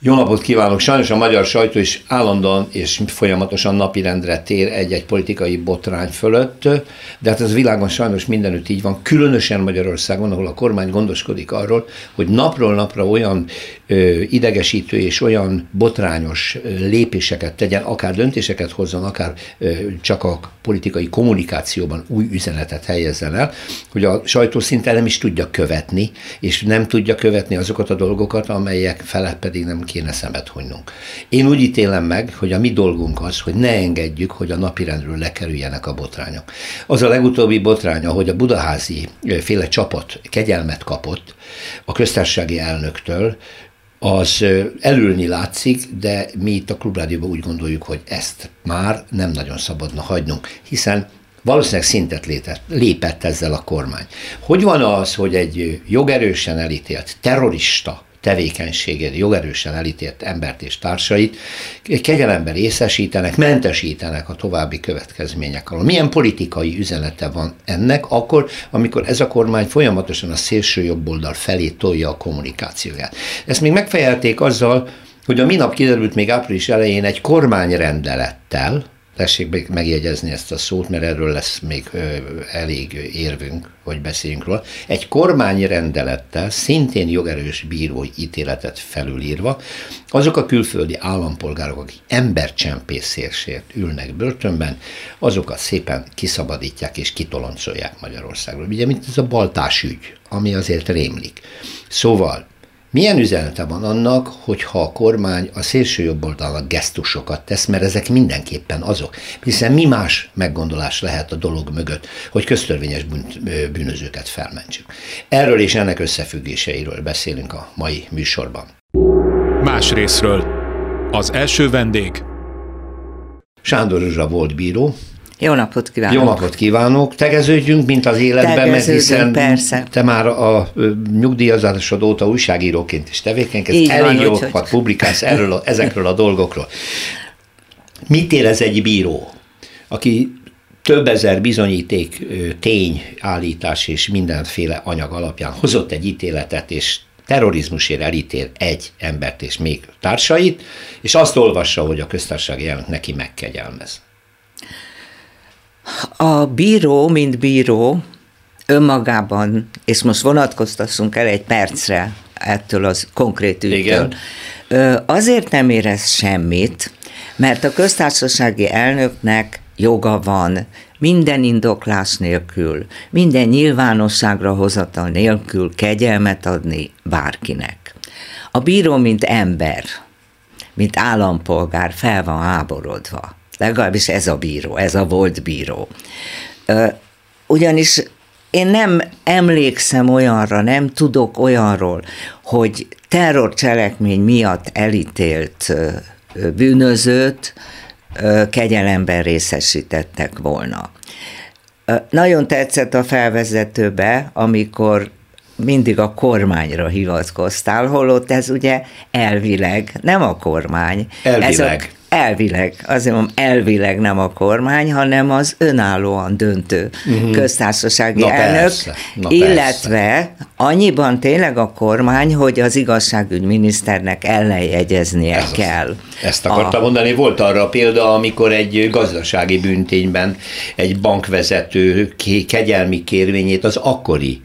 Jó napot kívánok! Sajnos a magyar sajtó is állandóan és folyamatosan napirendre tér egy-egy politikai botrány fölött, de hát ez világon sajnos mindenütt így van, különösen Magyarországon, ahol a kormány gondoskodik arról, hogy napról napra olyan ö, idegesítő és olyan botrányos lépéseket tegyen, akár döntéseket hozzon, akár ö, csak a politikai kommunikációban új üzenetet helyezzen el, hogy a sajtó szinte nem is tudja követni, és nem tudja követni azokat a dolgokat, amelyek felett pedig nem kéne szemet hunynunk. Én úgy ítélem meg, hogy a mi dolgunk az, hogy ne engedjük, hogy a napirendről lekerüljenek a botrányok. Az a legutóbbi botránya, hogy a budaházi féle csapat kegyelmet kapott a köztársasági elnöktől, az elülni látszik, de mi itt a Klubrádióban úgy gondoljuk, hogy ezt már nem nagyon szabadna hagynunk, hiszen valószínűleg szintet létett, lépett ezzel a kormány. Hogy van az, hogy egy jogerősen elítélt terrorista tevékenységét, jogerősen elítélt embert és társait kegyelemben részesítenek, mentesítenek a további következmények alól. Milyen politikai üzenete van ennek akkor, amikor ez a kormány folyamatosan a szélső jobboldal felé tolja a kommunikációját. Ezt még megfejelték azzal, hogy a minap kiderült még április elején egy kormányrendelettel, tessék megjegyezni ezt a szót, mert erről lesz még elég érvünk, hogy beszéljünk róla. Egy kormányi rendelettel, szintén jogerős bírói ítéletet felülírva, azok a külföldi állampolgárok, akik embercsempészésért ülnek börtönben, azokat szépen kiszabadítják és kitoloncolják Magyarországról. Ugye, mint ez a baltás ügy, ami azért rémlik. Szóval milyen üzenete van annak, hogyha a kormány a szélső jobb oldalnak gesztusokat tesz, mert ezek mindenképpen azok. Hiszen mi más meggondolás lehet a dolog mögött, hogy köztörvényes bűnözőket felmentsük. Erről és ennek összefüggéseiről beszélünk a mai műsorban. Más részről. Az első vendég. Sándor Zsuzsa volt bíró, jó napot kívánok! Jó napot kívánok! Tegeződjünk, mint az életben, mert hiszen persze. te már a nyugdíjazásod óta újságíróként is tevékenykedsz, elég jókat publikálsz erről a, ezekről a dolgokról. Mit érez egy bíró, aki több ezer bizonyíték, tény, állítás és mindenféle anyag alapján hozott egy ítéletet, és terrorizmusért elítél egy embert és még társait, és azt olvassa, hogy a köztársasági elnök neki megkegyelmez. A bíró, mint bíró, önmagában, és most vonatkoztassunk el egy percre ettől az konkrét ügytől, Igen. azért nem érez semmit, mert a köztársasági elnöknek joga van minden indoklás nélkül, minden nyilvánosságra hozatal nélkül kegyelmet adni bárkinek. A bíró, mint ember, mint állampolgár fel van háborodva. Legalábbis ez a bíró, ez a volt bíró. Ugyanis én nem emlékszem olyanra, nem tudok olyanról, hogy terrorcselekmény miatt elítélt bűnözőt kegyelemben részesítettek volna. Nagyon tetszett a felvezetőbe, amikor mindig a kormányra hivatkoztál, holott ez ugye elvileg nem a kormány. Elvileg. Ez a, elvileg, azért mondom, elvileg nem a kormány, hanem az önállóan döntő uh-huh. köztársasági Na elnök, persze. Na illetve persze. annyiban tényleg a kormány, hogy az igazságügyminiszternek ellenjegyeznie Ez kell. Az, ezt akartam a... mondani, volt arra a példa, amikor egy gazdasági büntényben egy bankvezető kegyelmi kérvényét az akkori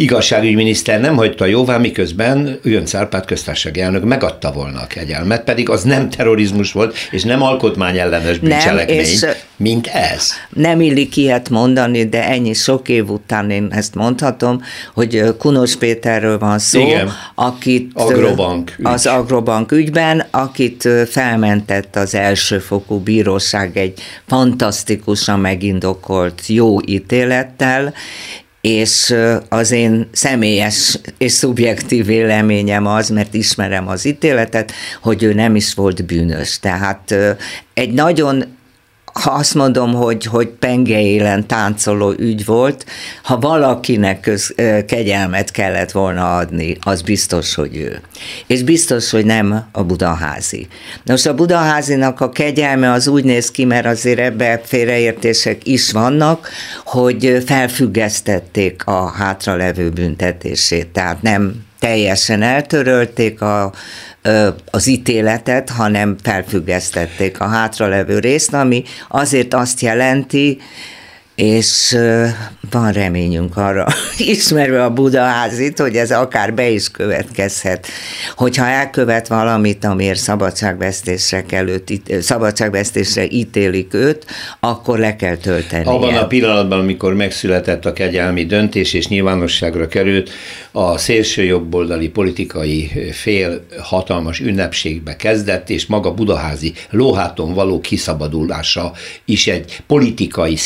igazságügyminiszter nem hagyta jóvá, miközben Jön Cárpát köztársasági elnök megadta volna a kegyelmet, pedig az nem terrorizmus volt, és nem alkotmányellenes bűncselekmény, nem, mint ez. Nem illik ilyet mondani, de ennyi sok év után én ezt mondhatom, hogy Kunos Péterről van szó, Igen, akit Agrobank ügy. az Agrobank ügyben, akit felmentett az elsőfokú bíróság egy fantasztikusan megindokolt jó ítélettel, és az én személyes és szubjektív véleményem az, mert ismerem az ítéletet, hogy ő nem is volt bűnös. Tehát egy nagyon ha azt mondom, hogy, hogy penge élen táncoló ügy volt, ha valakinek köz, kegyelmet kellett volna adni, az biztos, hogy ő. És biztos, hogy nem a budaházi. Most a budaházinak a kegyelme az úgy néz ki, mert azért ebbe félreértések is vannak, hogy felfüggesztették a hátralevő büntetését, tehát nem teljesen eltörölték a az ítéletet, hanem felfüggesztették a hátralevő részt, ami azért azt jelenti, és van reményünk arra, ismerve a Budaházit, hogy ez akár be is következhet. Hogyha elkövet valamit, amiért szabadságvesztésre, előtt, szabadságvesztésre ítélik őt, akkor le kell tölteni. Abban a pillanatban, amikor megszületett a kegyelmi döntés és nyilvánosságra került, a szélső jobboldali politikai fél hatalmas ünnepségbe kezdett, és maga Budaházi lóháton való kiszabadulása is egy politikai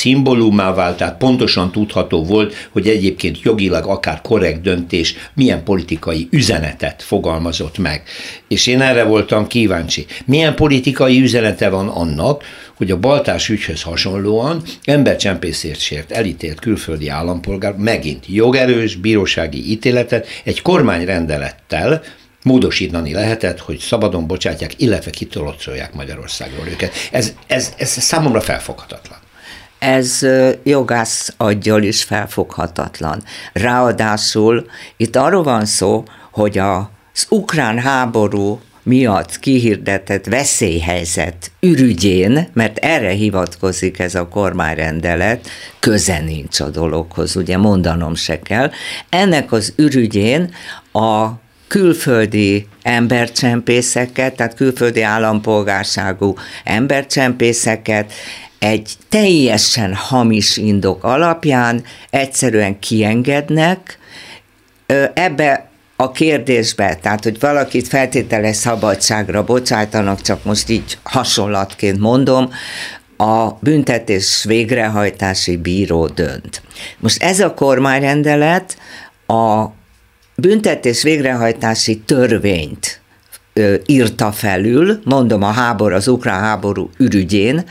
szimbólumá vált, tehát pontosan tudható volt, hogy egyébként jogilag akár korrekt döntés milyen politikai üzenetet fogalmazott meg. És én erre voltam kíváncsi. Milyen politikai üzenete van annak, hogy a baltás ügyhöz hasonlóan embercsempészért sért elítélt külföldi állampolgár megint jogerős bírósági ítéletet egy kormányrendelettel módosítani lehetett, hogy szabadon bocsátják, illetve kitolocolják Magyarországról őket. Ez, ez, ez számomra felfoghatatlan ez jogász aggyal is felfoghatatlan. Ráadásul itt arról van szó, hogy az ukrán háború miatt kihirdetett veszélyhelyzet ürügyén, mert erre hivatkozik ez a kormányrendelet, köze nincs a dologhoz, ugye mondanom se kell. Ennek az ürügyén a külföldi embercsempészeket, tehát külföldi állampolgárságú embercsempészeket egy teljesen hamis indok alapján egyszerűen kiengednek, ebbe a kérdésbe, tehát hogy valakit feltételes szabadságra bocsájtanak, csak most így hasonlatként mondom, a büntetés végrehajtási bíró dönt. Most ez a kormányrendelet a büntetés végrehajtási törvényt írta felül, mondom a háború, az ukrán háború ürügyén,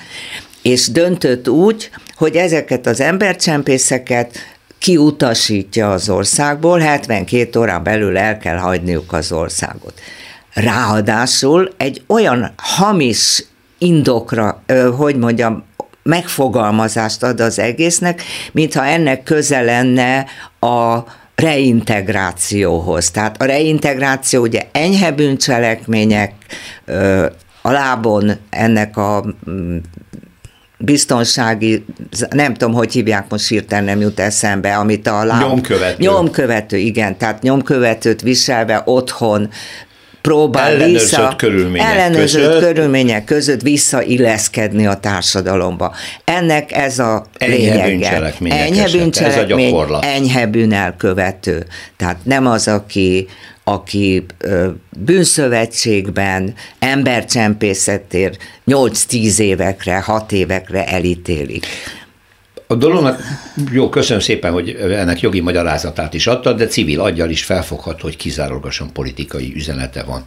és döntött úgy, hogy ezeket az embercsempészeket kiutasítja az országból, 72 órán belül el kell hagyniuk az országot. Ráadásul egy olyan hamis indokra, hogy mondjam, megfogalmazást ad az egésznek, mintha ennek köze lenne a reintegrációhoz. Tehát a reintegráció ugye enyhe bűncselekmények, a lábon ennek a biztonsági, nem tudom, hogy hívják most hirtelen nem jut eszembe, amit a láb... Nyomkövető. Nyomkövető, igen, tehát nyomkövetőt viselve otthon próbál ellenőrzött vissza, körülmények ellenőrzött között. körülmények között visszailleszkedni a társadalomba. Ennek ez a enyhe lényege. Enyhe bűncselekmény, enyhe bűnelkövető. Tehát nem az, aki aki bűnszövetségben embercsempészetért 8-10 évekre, 6 évekre elítélik. A dolognak, jó, köszönöm szépen, hogy ennek jogi magyarázatát is adtad, de civil aggyal is felfogható, hogy kizárólagosan politikai üzenete van.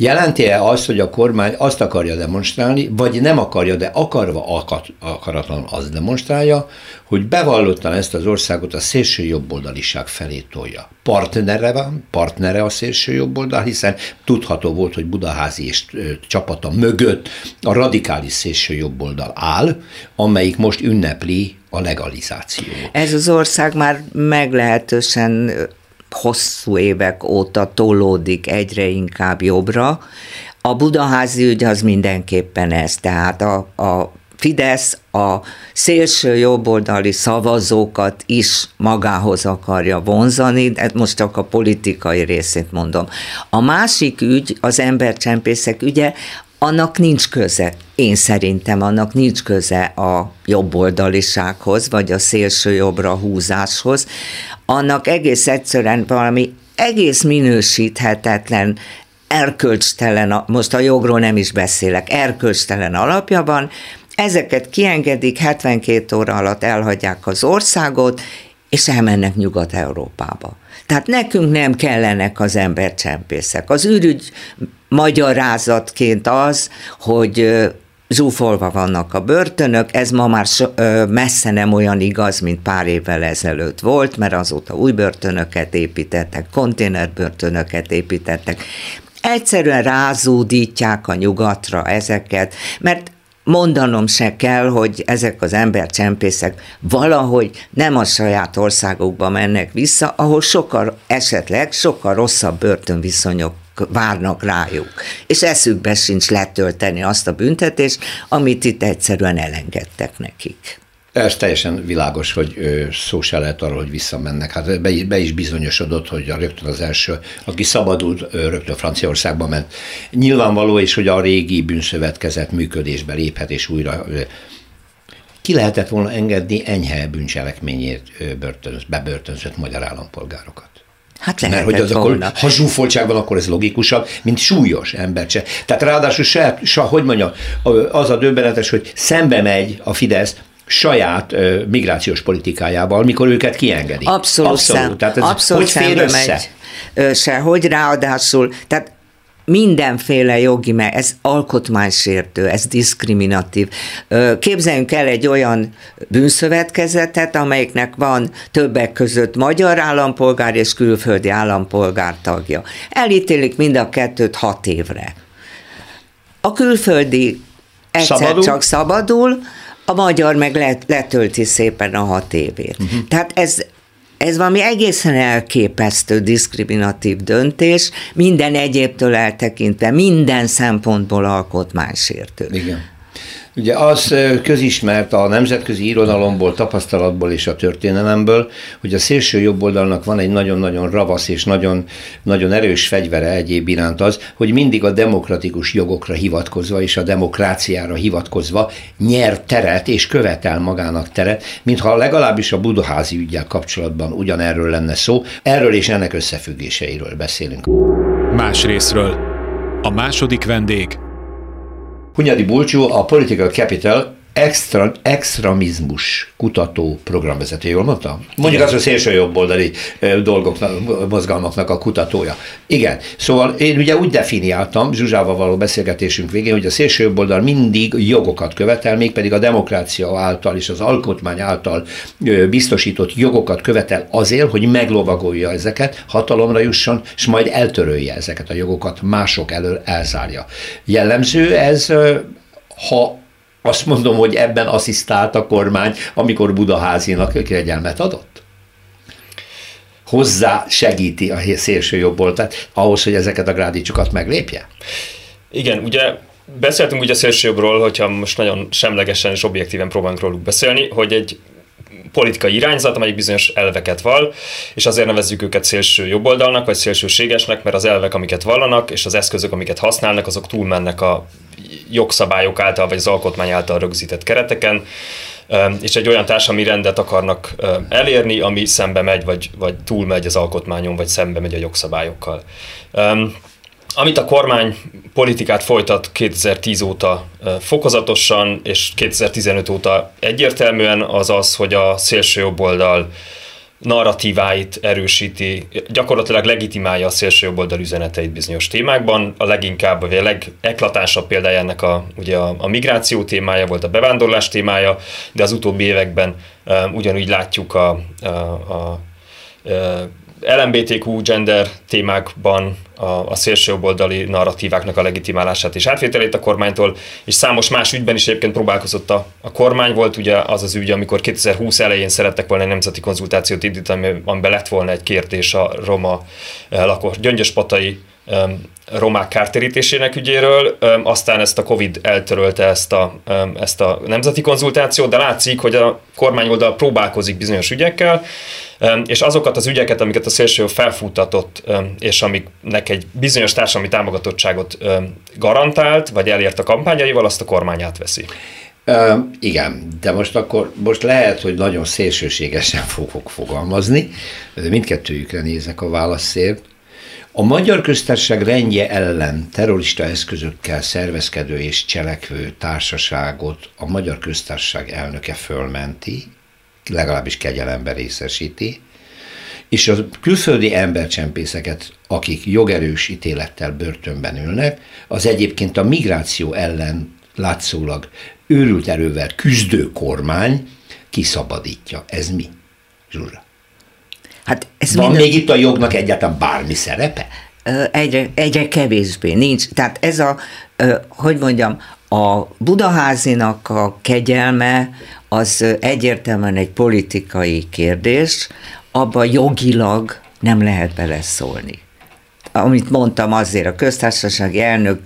Jelenti-e azt, hogy a kormány azt akarja demonstrálni, vagy nem akarja, de akarva akaratlan az demonstrálja, hogy bevallottan ezt az országot a szélső jobboldaliság felé tolja. Partnere van, partnere a szélső jobboldal, hiszen tudható volt, hogy Budaházi és csapata mögött a radikális szélső jobboldal áll, amelyik most ünnepli a legalizációt. Ez az ország már meglehetősen hosszú évek óta tolódik egyre inkább jobbra. A budaházi ügy az mindenképpen ez, tehát a, a Fidesz a szélső jobboldali szavazókat is magához akarja vonzani, de most csak a politikai részét mondom. A másik ügy, az embercsempészek ügye, annak nincs köze, én szerintem annak nincs köze a jobboldalisághoz, vagy a szélső jobbra húzáshoz, annak egész egyszerűen valami egész minősíthetetlen erkölcstelen, most a jogról nem is beszélek, erkölcstelen alapja van, ezeket kiengedik, 72 óra alatt elhagyják az országot, és elmennek Nyugat-Európába. Tehát nekünk nem kellenek az embercsempészek. Az űrügy magyarázatként az, hogy zsúfolva vannak a börtönök, ez ma már so, ö, messze nem olyan igaz, mint pár évvel ezelőtt volt, mert azóta új börtönöket építettek, konténerbörtönöket építettek. Egyszerűen rázódítják a nyugatra ezeket, mert mondanom se kell, hogy ezek az embercsempészek valahogy nem a saját országukba mennek vissza, ahol sokkal, esetleg sokkal rosszabb börtönviszonyok várnak rájuk. És eszükbe sincs letölteni azt a büntetést, amit itt egyszerűen elengedtek nekik. Ez teljesen világos, hogy szó se lehet arról, hogy visszamennek. Hát be, be is bizonyosodott, hogy a rögtön az első, aki szabadult, rögtön Franciaországba ment. Nyilvánvaló is, hogy a régi bűnszövetkezet működésbe léphet, és újra ki lehetett volna engedni enyhe bűncselekményért bebörtönzött magyar állampolgárokat. Hát lehet Mert hogy az volna. akkor, ha zsúfoltság van, akkor ez logikusabb, mint súlyos embercse. Tehát ráadásul se, se, hogy mondjam, az a döbbenetes, hogy szembe megy a Fidesz saját ö, migrációs politikájával, mikor őket kiengedi. Abszolút, Abszolút. Tehát ez abszolút hogy fér össze? Megy, se, hogy ráadásul, tehát mindenféle jogi, mert ez alkotmánysértő, ez diszkriminatív. Képzeljünk el egy olyan bűnszövetkezetet, amelyiknek van többek között magyar állampolgár és külföldi állampolgár tagja. Elítélik mind a kettőt hat évre. A külföldi egyszer szabadul? csak szabadul, a magyar meg let, letölti szépen a hat évét. Uh-huh. Tehát ez, ez valami egészen elképesztő diszkriminatív döntés, minden egyébtől eltekintve, minden szempontból alkotmánysértő. Igen. Ugye az közismert a nemzetközi irodalomból, tapasztalatból és a történelemből, hogy a szélső jobb oldalnak van egy nagyon-nagyon ravasz és nagyon, nagyon erős fegyvere egyéb iránt az, hogy mindig a demokratikus jogokra hivatkozva és a demokráciára hivatkozva nyer teret és követel magának teret, mintha legalábbis a budaházi ügyel kapcsolatban ugyanerről lenne szó. Erről és ennek összefüggéseiről beszélünk. Más részről. A második vendég Hunyadi Bulcsú, a Political Capital extra, extramizmus kutató programvezető, jól mondtam? Mondjuk az a szélső jobboldali dolgoknak, mozgalmaknak a kutatója. Igen, szóval én ugye úgy definiáltam Zsuzsával való beszélgetésünk végén, hogy a szélső jobboldal mindig jogokat követel, mégpedig a demokrácia által és az alkotmány által biztosított jogokat követel azért, hogy meglovagolja ezeket, hatalomra jusson, és majd eltörölje ezeket a jogokat, mások elől elzárja. Jellemző ez, ha azt mondom, hogy ebben asszisztált a kormány, amikor Budaházinak kegyelmet adott? Hozzá segíti a szélső jobboldalt ahhoz, hogy ezeket a grádicsokat meglépje? Igen, ugye beszéltünk ugye szélsőjobbról, hogyha most nagyon semlegesen és objektíven próbálunk róluk beszélni, hogy egy politikai irányzat, amelyik bizonyos elveket val, és azért nevezzük őket szélső jobboldalnak, vagy szélsőségesnek, mert az elvek, amiket vallanak, és az eszközök, amiket használnak, azok túlmennek a jogszabályok által, vagy az alkotmány által rögzített kereteken, és egy olyan társadalmi rendet akarnak elérni, ami szembe megy, vagy, vagy túlmegy az alkotmányon, vagy szembe megy a jogszabályokkal. Amit a kormány politikát folytat 2010 óta fokozatosan, és 2015 óta egyértelműen, az az, hogy a szélső jobboldal narratíváit erősíti, gyakorlatilag legitimálja a szélső üzeneteit bizonyos témákban. A leginkább, vagy a legeklatánsabb példája ennek a, ugye a, a migráció témája volt, a bevándorlás témája, de az utóbbi években um, ugyanúgy látjuk a, a, a, a LMBTQ gender témákban a, a szélsőjobboldali narratíváknak a legitimálását és átvételét a kormánytól, és számos más ügyben is egyébként próbálkozott a, a kormány. Volt ugye az az ügy, amikor 2020 elején szerettek volna egy nemzeti konzultációt indítani, amiben lett volna egy kérdés a roma eh, lakos, gyöngyöspatai romák kártérítésének ügyéről, aztán ezt a Covid eltörölte ezt a, ezt a nemzeti konzultációt, de látszik, hogy a kormányoldal próbálkozik bizonyos ügyekkel, és azokat az ügyeket, amiket a szélső felfuttatott, és amiknek egy bizonyos társadalmi támogatottságot garantált, vagy elért a kampányaival, azt a kormány átveszi. Uh, igen, de most akkor most lehet, hogy nagyon szélsőségesen fogok fogalmazni, mindkettőjükre nézek a válaszért. A magyar köztársaság rendje ellen terrorista eszközökkel szervezkedő és cselekvő társaságot a magyar köztársaság elnöke fölmenti, legalábbis kegyelemben részesíti, és a külföldi embercsempészeket, akik jogerős ítélettel börtönben ülnek, az egyébként a migráció ellen látszólag őrült erővel küzdő kormány kiszabadítja. Ez mi, Zsuzsa? Hát ez Van minden... még itt a jognak egyáltalán bármi szerepe? Egyre, egyre kevésbé nincs. Tehát ez a, hogy mondjam, a Budaházinak a kegyelme az egyértelműen egy politikai kérdés, abba jogilag nem lehet beleszólni. Amit mondtam azért, a köztársasági elnök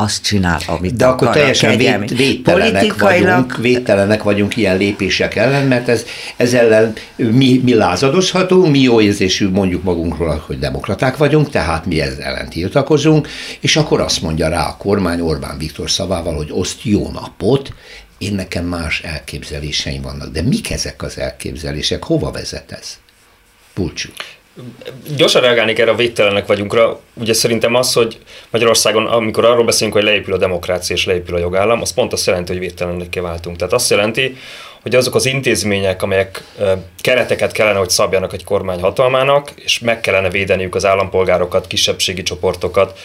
azt csinál, amit De akkor teljesen kegyelmi. vét, védtelenek, vagyunk, védtelenek vagyunk ilyen lépések ellen, mert ez, ez ellen mi, mi lázadozhatunk, mi jó érzésű mondjuk magunkról, hogy demokraták vagyunk, tehát mi ezzel ellen tiltakozunk, és akkor azt mondja rá a kormány Orbán Viktor szavával, hogy oszt jó napot, én nekem más elképzeléseim vannak. De mik ezek az elképzelések? Hova vezet ez? Pulcsú. Gyorsan reagálnék erre a védtelenek vagyunkra. Ugye szerintem az, hogy Magyarországon, amikor arról beszélünk, hogy leépül a demokrácia és leépül a jogállam, az pont azt jelenti, hogy védtelenekké váltunk. Tehát azt jelenti, hogy azok az intézmények, amelyek kereteket kellene, hogy szabjanak egy kormány hatalmának, és meg kellene védeniük az állampolgárokat, kisebbségi csoportokat,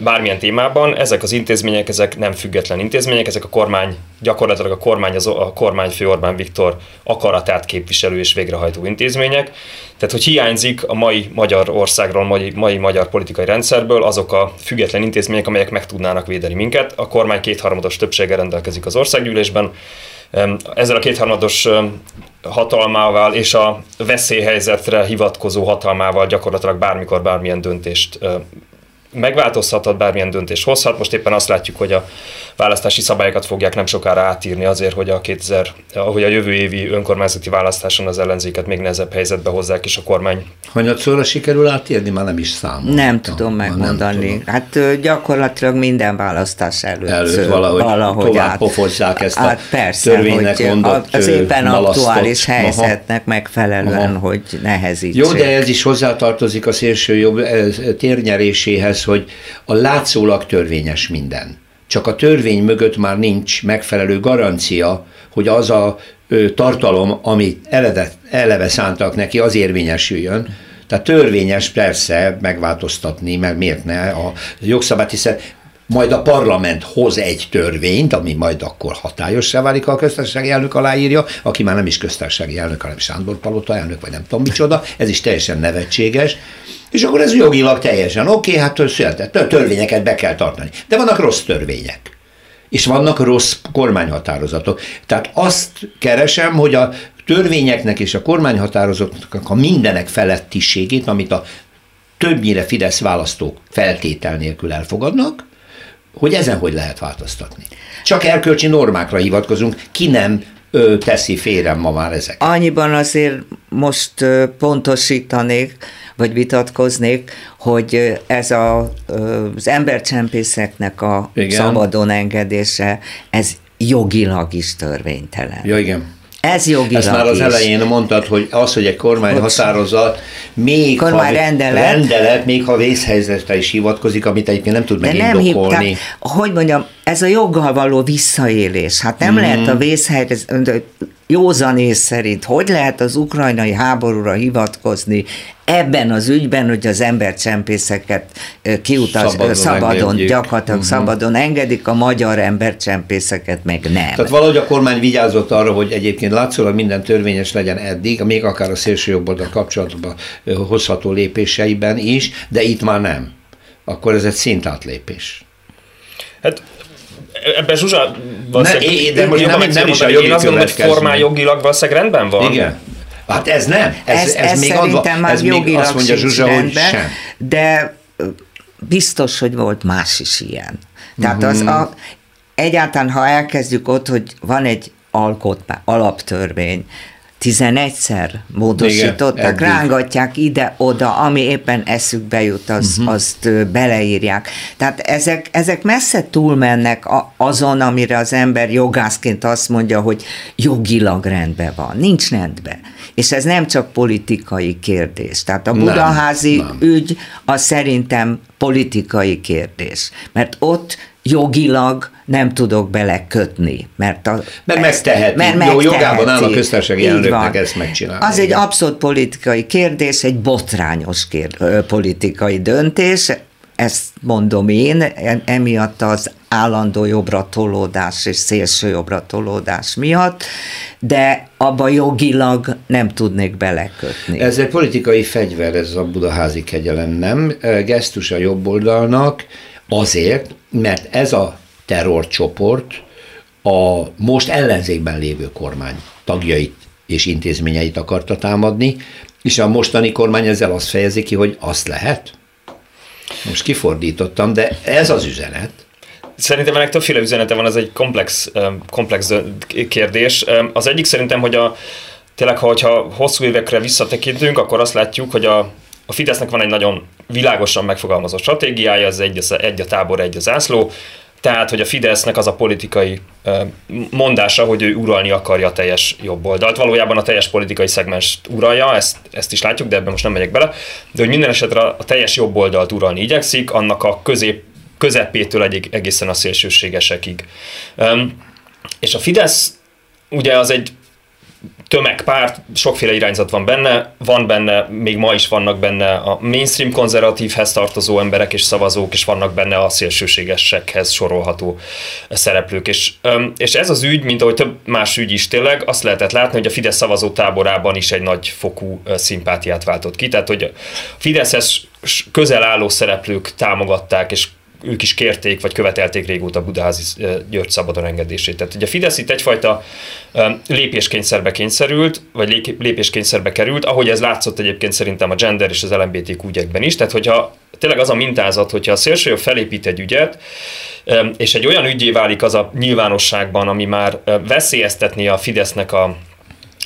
bármilyen témában. Ezek az intézmények, ezek nem független intézmények, ezek a kormány, gyakorlatilag a kormány, az, a kormányfő Orbán Viktor akaratát képviselő és végrehajtó intézmények. Tehát, hogy hiányzik a mai magyar országról, mai, mai magyar politikai rendszerből azok a független intézmények, amelyek meg tudnának védeni minket. A kormány kétharmados többséggel rendelkezik az országgyűlésben, ezzel a kétharmados hatalmával és a veszélyhelyzetre hivatkozó hatalmával gyakorlatilag bármikor bármilyen döntést megváltozhathat, bármilyen döntés hozhat. Most éppen azt látjuk, hogy a választási szabályokat fogják nem sokára átírni azért, hogy a 2000, hogy a jövő évi önkormányzati választáson az ellenzéket még nehezebb helyzetbe hozzák, és a kormány. Hanyatszorra sikerül átírni? Már nem is számol. Nem tudom megmondani. Nem tudom. Hát gyakorlatilag minden választás előtt, előtt valahogy, valahogy tovább át, pofozzák ezt hát a persze, törvénynek hogy mondott Az éppen malasztott. aktuális helyzetnek Aha. megfelelően, Aha. hogy nehezítsék. Jó, de ez is hozzátartozik a szélső jobb térnyeréséhez, hogy a látszólag törvényes minden. Csak a törvény mögött már nincs megfelelő garancia, hogy az a tartalom, amit eleve, eleve szántak neki, az érvényesüljön. Tehát törvényes persze megváltoztatni, mert miért ne a jogszabályt, hiszen majd a parlament hoz egy törvényt, ami majd akkor hatályossá válik, ha a köztársasági elnök aláírja, aki már nem is köztársasági elnök, hanem Sándor Palota elnök, vagy nem tudom micsoda, ez is teljesen nevetséges, és akkor ez jogilag teljesen oké, okay, hát született, törvényeket be kell tartani. De vannak rossz törvények. És vannak rossz kormányhatározatok. Tehát azt keresem, hogy a törvényeknek és a kormányhatározatoknak a mindenek felettiségét, amit a többnyire Fidesz választók feltétel nélkül elfogadnak, hogy ezen hogy lehet változtatni. Csak erkölcsi normákra hivatkozunk, ki nem ö, teszi félre ma már ezek. Annyiban azért most ö, pontosítanék, vagy vitatkoznék, hogy ez a, az embercsempészeknek a igen. szabadon engedése, ez jogilag is törvénytelen. Ja, igen. Ez jogilag Ezt már az is. elején mondtad, hogy az, hogy egy kormány határozat, még kormány ha rendelet, rendelet, még ha vészhelyzetre is hivatkozik, amit egyébként nem tud de megindokolni. Nem hív, tehát, hogy mondjam, ez a joggal való visszaélés. Hát nem mm. lehet a vészhelyzet, józanész szerint, hogy lehet az ukrajnai háborúra hivatkozni ebben az ügyben, hogy az embercsempészeket kiutas, szabadon, szabadon gyakorlatilag uh-huh. szabadon engedik, a magyar embercsempészeket meg nem. Tehát valahogy a kormány vigyázott arra, hogy egyébként látszólag minden törvényes legyen eddig, még akár a szélső jobboldal kapcsolatban hozható lépéseiben is, de itt már nem. Akkor ez egy szintátlépés. Hát ebben Zsuzsa valószínűleg... Ne, de most nem, nem is a jogi Én azt gondolom, hogy formál jogilag valószínűleg rendben van. Igen. Hát ez nem. Ez, ez, ez, ez még adva, már ez még azt mondja Zsuzsa, hogy sem. De biztos, hogy volt más is ilyen. Tehát uh-huh. az mhm. a, egyáltalán, ha elkezdjük ott, hogy van egy alkotmány, alaptörvény, 11-szer módosították, Igen, rángatják ide-oda, ami éppen eszükbe jut, az, uh-huh. azt beleírják. Tehát ezek, ezek messze túlmennek azon, amire az ember jogászként azt mondja, hogy jogilag rendben van. Nincs rendben. És ez nem csak politikai kérdés. Tehát a budaházi nem, nem. ügy az szerintem politikai kérdés. Mert ott jogilag nem tudok belekötni. Mert, a, mert megteheti. Mert megteheti. Jó, jogában áll a köztársasági elnöknek ezt megcsinálni. Az igen. egy abszolút politikai kérdés, egy botrányos kér, politikai döntés, ezt mondom én, emiatt az állandó jobbra tolódás és szélső jobbra tolódás miatt, de abba jogilag nem tudnék belekötni. Ez egy politikai fegyver, ez a budaházi kegyelem, nem? Gesztus a jobb oldalnak azért, mert ez a terrorcsoport a most ellenzékben lévő kormány tagjait és intézményeit akarta támadni, és a mostani kormány ezzel azt fejezi ki, hogy azt lehet. Most kifordítottam, de ez az üzenet. Szerintem ennek többféle üzenete van, ez egy komplex, komplex kérdés. Az egyik szerintem, hogy a, tényleg, ha hogyha hosszú évekre visszatekintünk, akkor azt látjuk, hogy a, a Fidesznek van egy nagyon világosan megfogalmazott stratégiája, ez egy, egy a tábor, egy az ászló. Tehát, hogy a Fidesznek az a politikai mondása, hogy ő uralni akarja a teljes jobb oldalt. Valójában a teljes politikai szegmens uralja, ezt, ezt is látjuk, de ebben most nem megyek bele. De hogy minden esetre a teljes jobb oldalt uralni igyekszik, annak a közép, közepétől egy, egészen a szélsőségesekig. És a Fidesz ugye az egy tömegpárt, sokféle irányzat van benne, van benne, még ma is vannak benne a mainstream konzervatívhez tartozó emberek és szavazók, és vannak benne a szélsőségesekhez sorolható szereplők. És, és ez az ügy, mint ahogy több más ügy is tényleg, azt lehetett látni, hogy a Fidesz szavazó táborában is egy nagy fokú szimpátiát váltott ki. Tehát, hogy a Fideszhez közel álló szereplők támogatták és ők is kérték, vagy követelték régóta Budaházi György szabadon engedését. Tehát ugye a Fidesz itt egyfajta lépéskényszerbe kényszerült, vagy lépéskényszerbe került, ahogy ez látszott egyébként szerintem a gender és az LMBTQ ügyekben is. Tehát hogyha tényleg az a mintázat, hogyha a szélsőjobb felépít egy ügyet, és egy olyan ügyé válik az a nyilvánosságban, ami már veszélyeztetni a Fidesznek a,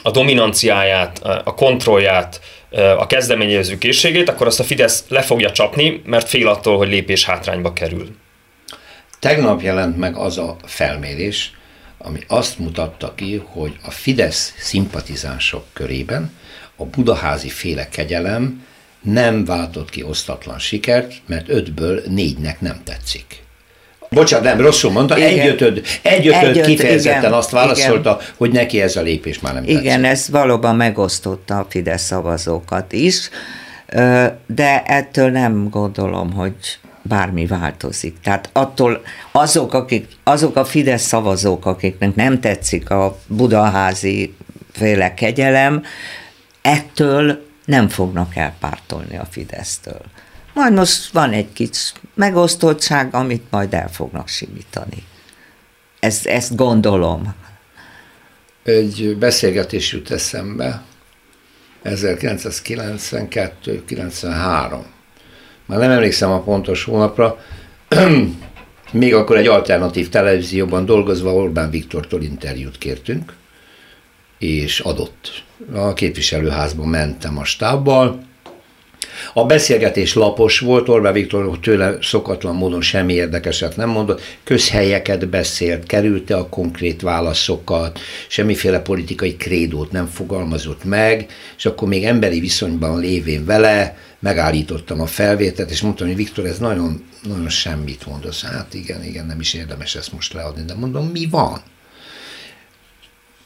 a dominanciáját, a kontrollját, a kezdeményező készségét, akkor azt a Fidesz le fogja csapni, mert fél attól, hogy lépés hátrányba kerül. Tegnap jelent meg az a felmérés, ami azt mutatta ki, hogy a Fidesz szimpatizánsok körében a budaházi féle kegyelem nem váltott ki osztatlan sikert, mert ötből négynek nem tetszik. Bocsánat, nem, rosszul mondta, egyötöd, egyötöd egy kifejezetten igen, azt válaszolta, igen. hogy neki ez a lépés már nem Igen, tetszik. ez valóban megosztotta a Fidesz szavazókat is, de ettől nem gondolom, hogy bármi változik. Tehát attól azok, akik, azok a Fidesz szavazók, akiknek nem tetszik a budaházi féle kegyelem, ettől nem fognak elpártolni a Fidesztől. Majd most van egy kis megosztottság, amit majd el fognak simítani. Ezt, ezt gondolom. Egy beszélgetés jut eszembe, 1992-93. Már nem emlékszem a pontos hónapra, még akkor egy alternatív televízióban dolgozva Orbán Viktortól interjút kértünk, és adott. A képviselőházban mentem a stábbal, a beszélgetés lapos volt, Orbán Viktor tőle szokatlan módon semmi érdekeset nem mondott, közhelyeket beszélt, kerülte a konkrét válaszokat, semmiféle politikai krédót nem fogalmazott meg, és akkor még emberi viszonyban lévén vele megállítottam a felvételt, és mondtam, hogy Viktor, ez nagyon, nagyon semmit mondasz. Hát igen, igen, nem is érdemes ezt most leadni, de mondom, mi van?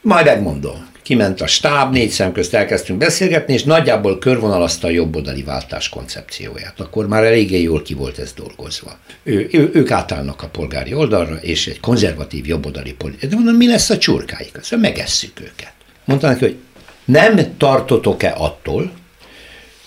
Majd megmondom. Kiment a stáb, négy szem közt elkezdtünk beszélgetni, és nagyjából körvonalazta a jobboldali váltás koncepcióját. Akkor már eléggé jól ki volt ez dolgozva. Ő, ő, ők átállnak a polgári oldalra, és egy konzervatív jobboldali politika. De mondom, mi lesz a csurkáik? Azt megesszük őket. Mondta neki, hogy nem tartotok-e attól,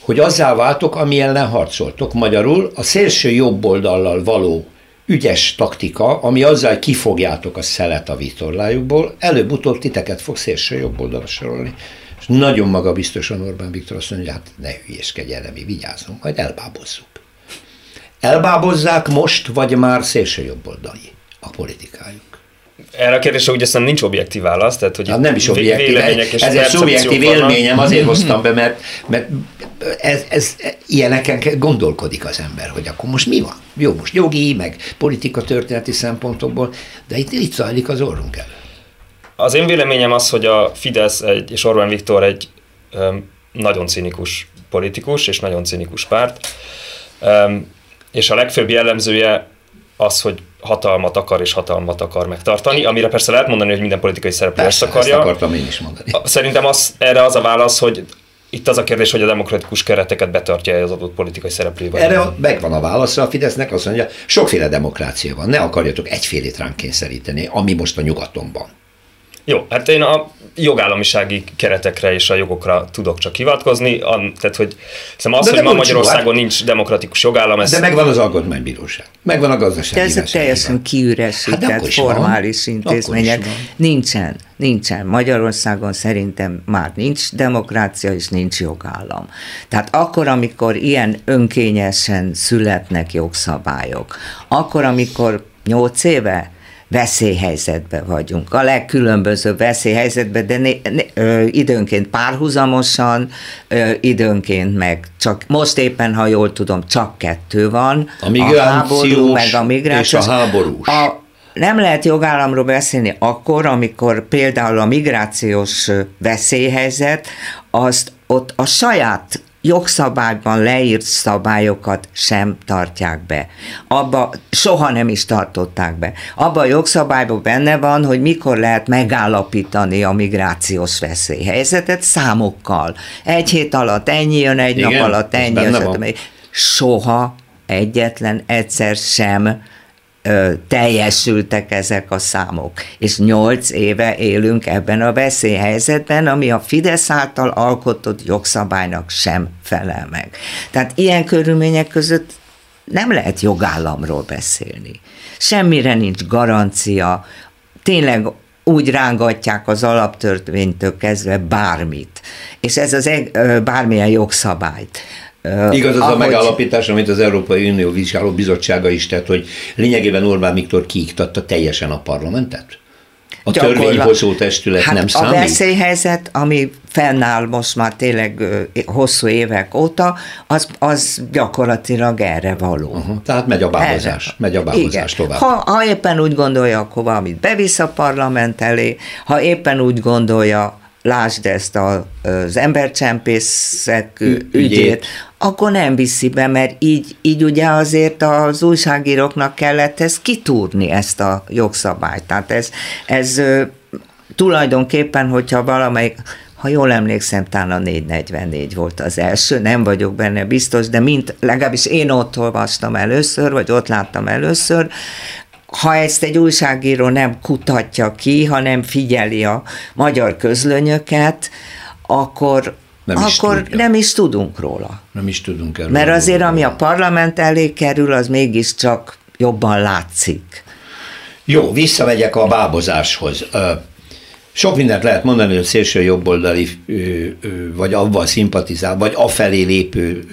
hogy azzá váltok, ami ellen harcoltok. Magyarul a szélső jobboldallal való ügyes taktika, ami azzal kifogjátok a szelet a vitorlájukból, előbb-utóbb titeket fog szélső jobb oldalra sorolni. És nagyon magabiztosan Orbán Viktor azt mondja, hogy hát ne hülyeskedj erre, mi vigyázunk, majd elbábozzuk. Elbábozzák most, vagy már szélső jobboldali a politikájuk? Erre a kérdésre úgy aztán nincs objektív válasz, tehát hogy hát nem is objektív, ez, ez egy szubjektív élményem, azért hoztam be, mert, mert ez, ez, ilyeneken gondolkodik az ember, hogy akkor most mi van? Jó, most jogi, meg politika történeti szempontokból, de itt, itt zajlik az orrunk elő. Az én véleményem az, hogy a Fidesz egy, és Orbán Viktor egy um, nagyon cinikus politikus, és nagyon cinikus párt, um, és a legfőbb jellemzője az, hogy hatalmat akar és hatalmat akar megtartani, amire persze lehet mondani, hogy minden politikai szereplő ezt akarja. Ezt akartam én is mondani. Szerintem az, erre az a válasz, hogy itt az a kérdés, hogy a demokratikus kereteket betartja az adott politikai szereplővel. Erre megvan a válasz a Fidesznek, azt mondja, sokféle demokrácia van, ne akarjatok egyfélét ránk kényszeríteni, ami most a nyugaton van. Jó, hát én a jogállamisági keretekre és a jogokra tudok csak hivatkozni, tehát hogy hiszem az, de hogy ma Magyarországon hát, nincs demokratikus jogállam. Ez... De megvan az alkotmánybíróság, megvan a gazdasági De ezek teljesen kiüresített hát formális van. intézmények. Nincsen, nincsen. Magyarországon szerintem már nincs demokrácia és nincs jogállam. Tehát akkor, amikor ilyen önkényesen születnek jogszabályok, akkor, amikor nyolc éve veszélyhelyzetben vagyunk. A legkülönbözőbb veszélyhelyzetben, de né, né, ö, időnként párhuzamosan, ö, időnként meg csak, most éppen, ha jól tudom, csak kettő van. A migrációs a meg a migrációs. És a háborús. A, nem lehet jogállamról beszélni akkor, amikor például a migrációs veszélyhelyzet, azt ott a saját jogszabályban leírt szabályokat sem tartják be. Abba soha nem is tartották be. Abba a jogszabályban benne van, hogy mikor lehet megállapítani a migrációs veszélyhelyzetet számokkal. Egy hét alatt ennyi jön, egy Igen, nap alatt ennyi jön. Soha egyetlen egyszer sem teljesültek ezek a számok. És nyolc éve élünk ebben a veszélyhelyzetben, ami a Fidesz által alkotott jogszabálynak sem felel meg. Tehát ilyen körülmények között nem lehet jogállamról beszélni. Semmire nincs garancia, tényleg úgy rángatják az alaptörvénytől kezdve bármit, és ez az bármilyen jogszabályt. Igaz az ahogy... a megállapítás, amit az Európai Unió Vizsgáló Bizottsága is tett, hogy lényegében Orbán Viktor kiiktatta teljesen a parlamentet? A törvényhozó testület hát nem számít? A veszélyhelyzet, ami fennáll most már tényleg hosszú évek óta, az, az gyakorlatilag erre való. Uh-huh. Tehát megy a bábozás, erre. megy a bábozás Igen. tovább. Ha, ha éppen úgy gondolja, akkor valamit bevisz a parlament elé, ha éppen úgy gondolja, lásd ezt a, az embercsempészek ügyét, ügyét, akkor nem viszi be, mert így, így ugye azért az újságíróknak kellett ezt kitúrni, ezt a jogszabályt. Tehát ez, ez tulajdonképpen, hogyha valamelyik ha jól emlékszem, talán a 444 volt az első, nem vagyok benne biztos, de mint legalábbis én ott olvastam először, vagy ott láttam először, ha ezt egy újságíró nem kutatja ki, hanem figyeli a magyar közlönyöket, akkor nem is akkor tudja. nem is tudunk róla. Nem is tudunk erről. Mert azért, ami a parlament elé kerül, az mégiscsak jobban látszik. Jó, visszamegyek a bábozáshoz. Sok mindent lehet mondani, hogy szélső jobboldali, vagy avval szimpatizál, vagy afelé lépő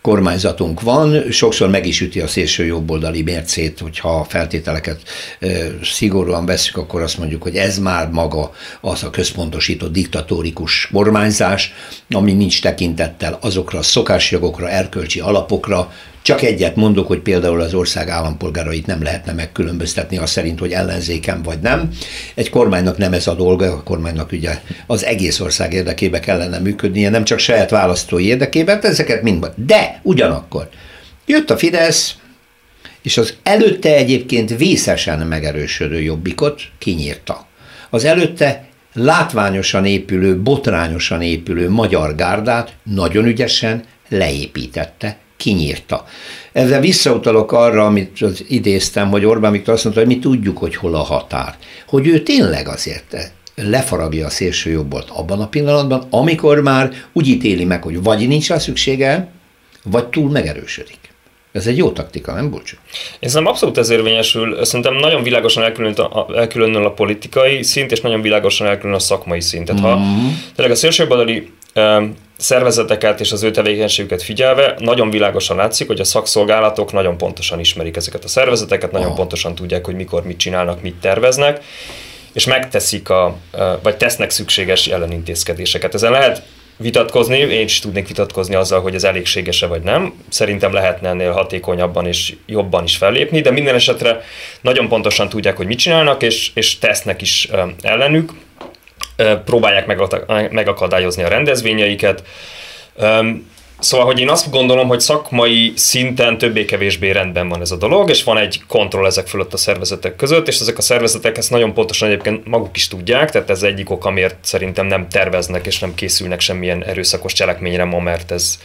kormányzatunk van. Sokszor meg is üti a szélső jobboldali mércét, hogyha a feltételeket szigorúan veszük, akkor azt mondjuk, hogy ez már maga az a központosított diktatórikus kormányzás, ami nincs tekintettel azokra a szokásjogokra, erkölcsi alapokra, csak egyet mondok, hogy például az ország állampolgárait nem lehetne megkülönböztetni azt szerint, hogy ellenzéken vagy nem. Egy kormánynak nem ez a dolga, a kormánynak ugye az egész ország érdekébe kellene működnie, nem csak saját választói érdekében, ezeket mind. De ugyanakkor jött a Fidesz, és az előtte egyébként vészesen megerősödő jobbikot kinyírta. Az előtte látványosan épülő, botrányosan épülő magyar gárdát nagyon ügyesen leépítette, kinyírta. Ezzel visszautalok arra, amit az idéztem, hogy Orbán Viktor azt mondta, hogy mi tudjuk, hogy hol a határ. Hogy ő tényleg azért lefaragja a szélső jobbot abban a pillanatban, amikor már úgy ítéli meg, hogy vagy nincs rá szüksége, vagy túl megerősödik. Ez egy jó taktika, nem Bulcsú? Én szerintem abszolút ez érvényesül. Szerintem nagyon világosan elkülönül a, elkülönül a politikai szint, és nagyon világosan elkülönül a szakmai szint. Tehát mm-hmm. ha mhm. tényleg a szélsőjobbadali szervezeteket és az ő tevékenységüket figyelve nagyon világosan látszik, hogy a szakszolgálatok nagyon pontosan ismerik ezeket a szervezeteket, nagyon oh. pontosan tudják, hogy mikor mit csinálnak, mit terveznek, és megteszik a, vagy tesznek szükséges ellenintézkedéseket. Ezen lehet vitatkozni, én is tudnék vitatkozni azzal, hogy ez elégséges-e vagy nem. Szerintem lehetne ennél hatékonyabban és jobban is fellépni, de minden esetre nagyon pontosan tudják, hogy mit csinálnak, és, és tesznek is ellenük próbálják megakadályozni a rendezvényeiket. Szóval, hogy én azt gondolom, hogy szakmai szinten többé-kevésbé rendben van ez a dolog, és van egy kontroll ezek fölött a szervezetek között, és ezek a szervezetek ezt nagyon pontosan egyébként maguk is tudják, tehát ez egyik ok, amiért szerintem nem terveznek és nem készülnek semmilyen erőszakos cselekményre ma, mert ez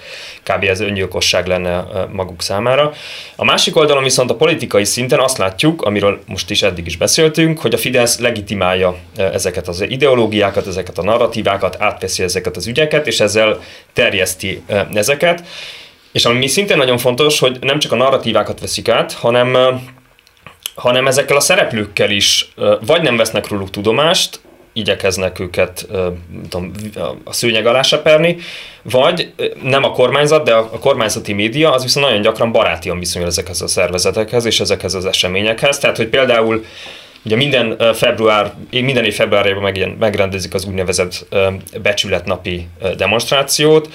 kb. ez öngyilkosság lenne maguk számára. A másik oldalon viszont a politikai szinten azt látjuk, amiről most is eddig is beszéltünk, hogy a Fidesz legitimálja ezeket az ideológiákat, ezeket a narratívákat, átveszi ezeket az ügyeket, és ezzel terjeszti ezeket. És ami szintén nagyon fontos, hogy nem csak a narratívákat veszik át, hanem hanem ezekkel a szereplőkkel is vagy nem vesznek róluk tudomást, igyekeznek őket tudom, a szőnyeg alá seperni, vagy nem a kormányzat, de a kormányzati média az viszont nagyon gyakran barátian viszonyul ezekhez a szervezetekhez és ezekhez az eseményekhez. Tehát, hogy például Ugye minden február, minden év februárjában megrendezik az úgynevezett becsületnapi demonstrációt,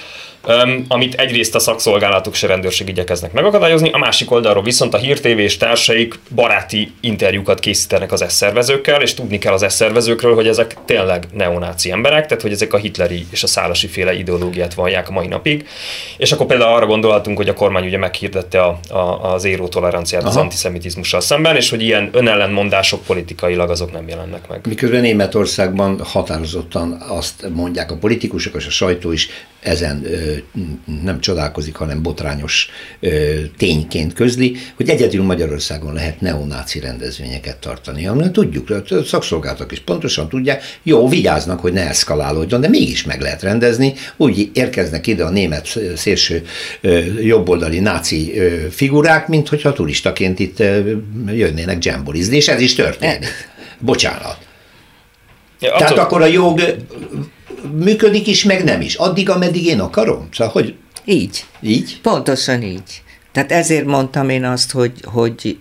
amit egyrészt a szakszolgálatok és a rendőrség igyekeznek megakadályozni, a másik oldalról viszont a hírtévé és társaik baráti interjúkat készítenek az S-szervezőkkel, és tudni kell az S-szervezőkről, hogy ezek tényleg neonáci emberek, tehát hogy ezek a hitleri és a szálasi féle ideológiát vallják a mai napig. És akkor például arra gondolhatunk, hogy a kormány ugye meghirdette a, a, az éró toleranciát Aha. az antiszemitizmussal szemben, és hogy ilyen önellenmondások politikailag azok nem jelennek meg. Miközben Németországban határozottan azt mondják a politikusok és a sajtó is, ezen nem csodálkozik, hanem botrányos tényként közli, hogy egyedül Magyarországon lehet neonáci rendezvényeket tartani. Amit tudjuk, a szakszolgáltak is pontosan tudják, jó, vigyáznak, hogy ne eszkalálódjon, de mégis meg lehet rendezni. Úgy érkeznek ide a német szélső jobboldali náci figurák, mint hogyha turistaként itt jönnének dzsembolizni, és ez is történik. Bocsánat. Ja, Tehát akkor a jog működik is, meg nem is. Addig, ameddig én akarom. Szóval, hogy... Így. Így? Pontosan így. Tehát ezért mondtam én azt, hogy, hogy,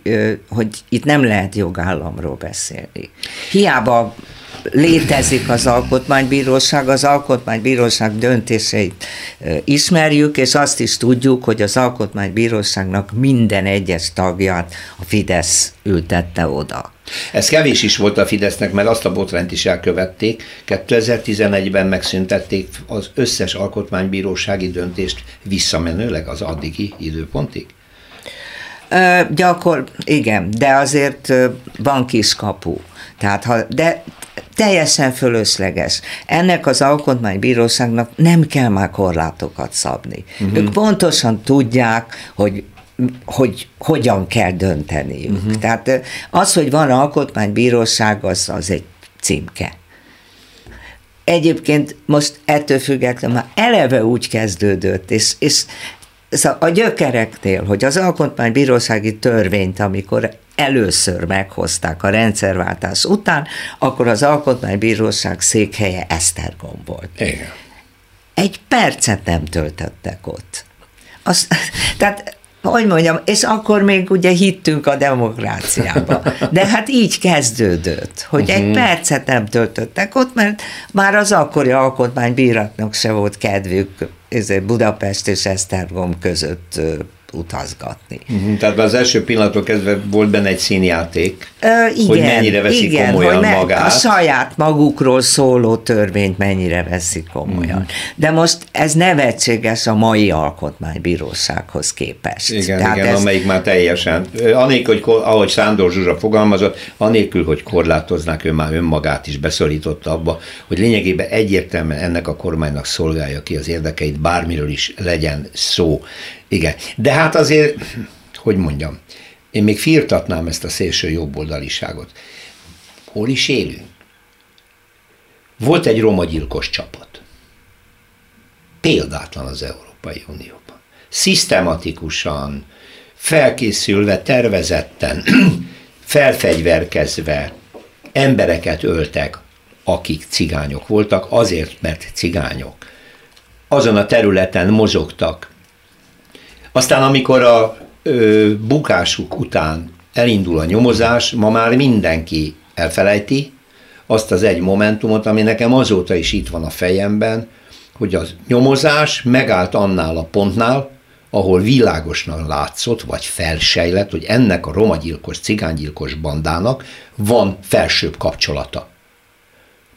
hogy itt nem lehet jogállamról beszélni. Hiába létezik az alkotmánybíróság, az alkotmánybíróság döntéseit ismerjük, és azt is tudjuk, hogy az alkotmánybíróságnak minden egyes tagját a Fidesz ültette oda. Ez kevés is volt a Fidesznek, mert azt a botrányt is elkövették. 2011-ben megszüntették az összes alkotmánybírósági döntést visszamenőleg az addigi időpontig. gyakor, igen, de azért van kiskapu. Tehát ha, de teljesen fölösleges. Ennek az alkotmánybíróságnak nem kell már korlátokat szabni. Uh-huh. Ők pontosan tudják, hogy hogy hogyan kell dönteniük. Uh-huh. Tehát az, hogy van alkotmánybíróság, az, az egy címke. Egyébként most ettől függetlenül már eleve úgy kezdődött, és, és a gyökereknél, hogy az alkotmánybírósági törvényt, amikor először meghozták a rendszerváltás után, akkor az Alkotmánybíróság székhelye Esztergom volt. Igen. Egy percet nem töltöttek ott. Az, tehát hogy mondjam, és akkor még ugye hittünk a demokráciába. De hát így kezdődött, hogy uh-huh. egy mhm. percet nem töltöttek ott, mert már az akkori alkotmánybíratnak se volt kedvük Budapest és Esztergom között utazgatni. Uh-huh, tehát az első pillanatok kezdve volt benne egy színjáték, Ö, igen, hogy mennyire veszik igen, komolyan hogy me- magát. A saját magukról szóló törvényt mennyire veszik komolyan. Uh-huh. De most ez nevetséges a mai alkotmánybírósághoz képest. Igen, Tehát igen ez... amelyik már teljesen, anélkül, hogy ahogy Sándor Zsuzsa fogalmazott, anélkül, hogy korlátoznák, ő már önmagát is beszorította abba, hogy lényegében egyértelműen ennek a kormánynak szolgálja ki az érdekeit, bármiről is legyen szó. Igen, de hát azért, hogy mondjam, én még firtatnám ezt a szélső jobboldaliságot. Hol is élünk? Volt egy roma gyilkos csapat. Példátlan az Európai Unióban. Szisztematikusan, felkészülve, tervezetten, felfegyverkezve embereket öltek, akik cigányok voltak, azért, mert cigányok. Azon a területen mozogtak, aztán amikor a ö, bukásuk után elindul a nyomozás, ma már mindenki elfelejti azt az egy momentumot, ami nekem azóta is itt van a fejemben, hogy a nyomozás megállt annál a pontnál, ahol világosan látszott, vagy felsejlett, hogy ennek a romagyilkos, cigánygyilkos bandának van felsőbb kapcsolata.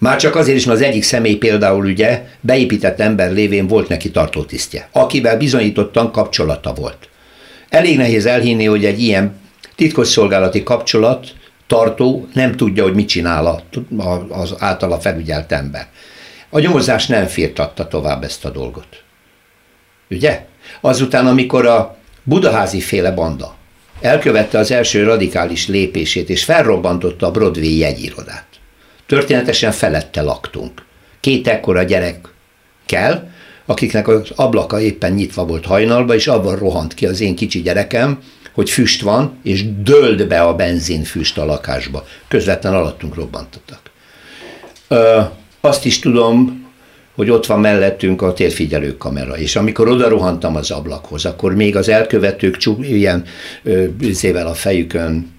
Már csak azért is, mert az egyik személy például ugye beépített ember lévén volt neki tartótisztje, akivel bizonyítottan kapcsolata volt. Elég nehéz elhinni, hogy egy ilyen titkosszolgálati kapcsolat tartó nem tudja, hogy mit csinál az általa felügyelt ember. A nyomozás nem firtatta tovább ezt a dolgot. Ugye? Azután, amikor a budaházi féle banda elkövette az első radikális lépését, és felrobbantotta a Broadway jegyirodát. Történetesen felette laktunk. Két ekkora gyerek kell, akiknek az ablaka éppen nyitva volt hajnalba, és abban rohant ki az én kicsi gyerekem, hogy füst van, és döld be a benzinfüst a lakásba. Közvetlen alattunk robbantottak. Ö, azt is tudom, hogy ott van mellettünk a térfigyelő kamera, és amikor oda rohantam az ablakhoz, akkor még az elkövetők csuk, ilyen zével a fejükön,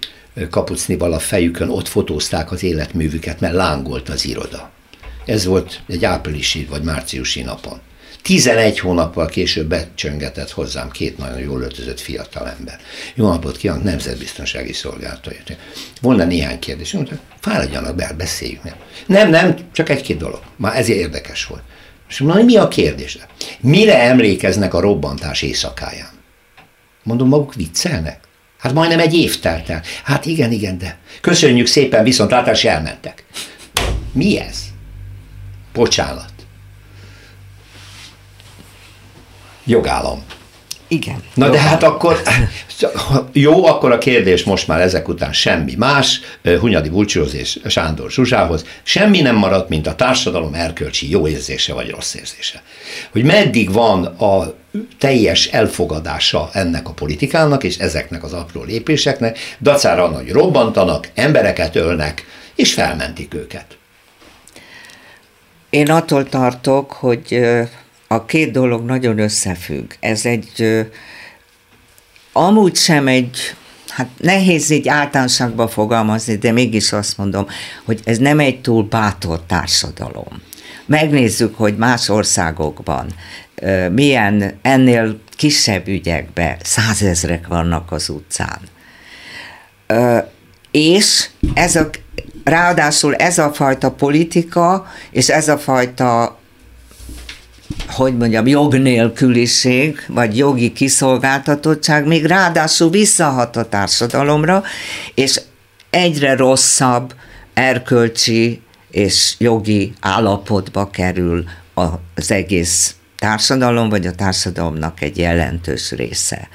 kapucnival a fejükön ott fotózták az életművüket, mert lángolt az iroda. Ez volt egy áprilisi vagy márciusi napon. 11 hónappal később becsöngetett hozzám két nagyon jól öltözött fiatal ember. Jó napot kívánok, Nemzetbiztonsági Szolgálatai. Volna néhány kérdés. Mondta, fáradjanak be, beszéljük. Nem, nem, nem csak egy-két dolog. Már ezért érdekes volt. És mondom, mi a kérdés? Mire emlékeznek a robbantás éjszakáján? Mondom, maguk viccelnek? Hát majdnem egy év telt el. Hát igen, igen, de köszönjük szépen, viszont látás elmentek. Mi ez? Bocsánat. Jogállam. Igen. Na de hát akkor, jó, akkor a kérdés most már ezek után semmi más, Hunyadi Bulcsóz és Sándor Zsuzsához, semmi nem maradt, mint a társadalom erkölcsi jó érzése vagy rossz érzése. Hogy meddig van a teljes elfogadása ennek a politikának és ezeknek az apró lépéseknek, dacára hogy robbantanak, embereket ölnek, és felmentik őket. Én attól tartok, hogy a két dolog nagyon összefügg. Ez egy, amúgy sem egy, hát nehéz így általánosságban fogalmazni, de mégis azt mondom, hogy ez nem egy túl bátor társadalom. Megnézzük, hogy más országokban milyen ennél kisebb ügyekben százezrek vannak az utcán. És ez a, ráadásul ez a fajta politika, és ez a fajta hogy mondjam, jognélküliség, vagy jogi kiszolgáltatottság még ráadásul visszahat a társadalomra, és egyre rosszabb erkölcsi és jogi állapotba kerül az egész társadalom, vagy a társadalomnak egy jelentős része.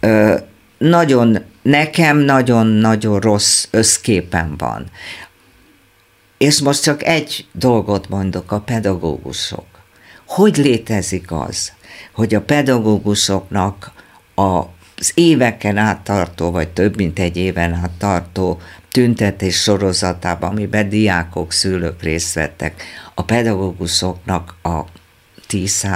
Ö, nagyon, nekem nagyon-nagyon rossz összképen van. És most csak egy dolgot mondok, a pedagógusok hogy létezik az, hogy a pedagógusoknak az éveken át tartó, vagy több mint egy éven át tartó tüntetés sorozatában, amiben diákok, szülők részt vettek, a pedagógusoknak a 10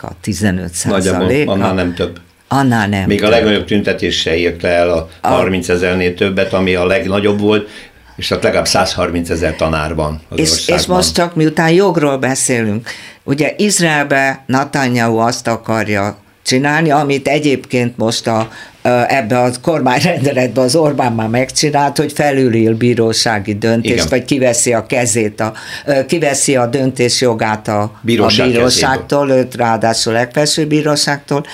a 15 százaléka. Annál nem több. Annál nem. Még több. a legnagyobb tüntetés se érte el a, a 30 ezernél többet, ami a legnagyobb volt, és ott legalább 130 ezer tanár van az és, országban. és most csak miután jogról beszélünk, ugye Izraelbe Netanyahu azt akarja csinálni, amit egyébként most a, ebbe a kormányrendeletbe az Orbán már megcsinált, hogy felülír bírósági döntést, Igen. vagy kiveszi a kezét, a, kiveszi a döntés jogát a, Bíróság a bíróságtól, őt ráadásul legfelsőbb bíróságtól,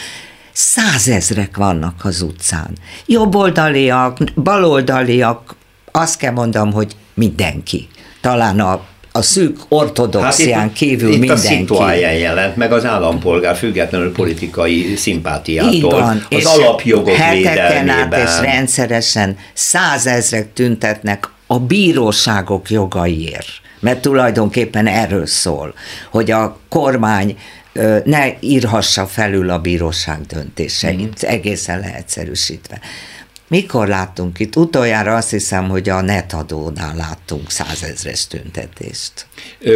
százezrek vannak az utcán. Jobboldaliak, baloldaliak, azt kell mondom, hogy mindenki. Talán a a szűk ortodoxián hát itt, kívül itt mindenki. A jelent meg az állampolgár függetlenül politikai szimpátiától. Így van, az és alapjogok heteken át és rendszeresen százezrek tüntetnek a bíróságok jogaiért. Mert tulajdonképpen erről szól, hogy a kormány ne írhassa felül a bíróság döntéseit, mm. egészen leegyszerűsítve. Mikor láttunk itt? Utoljára azt hiszem, hogy a netadónál láttunk százezres tüntetést.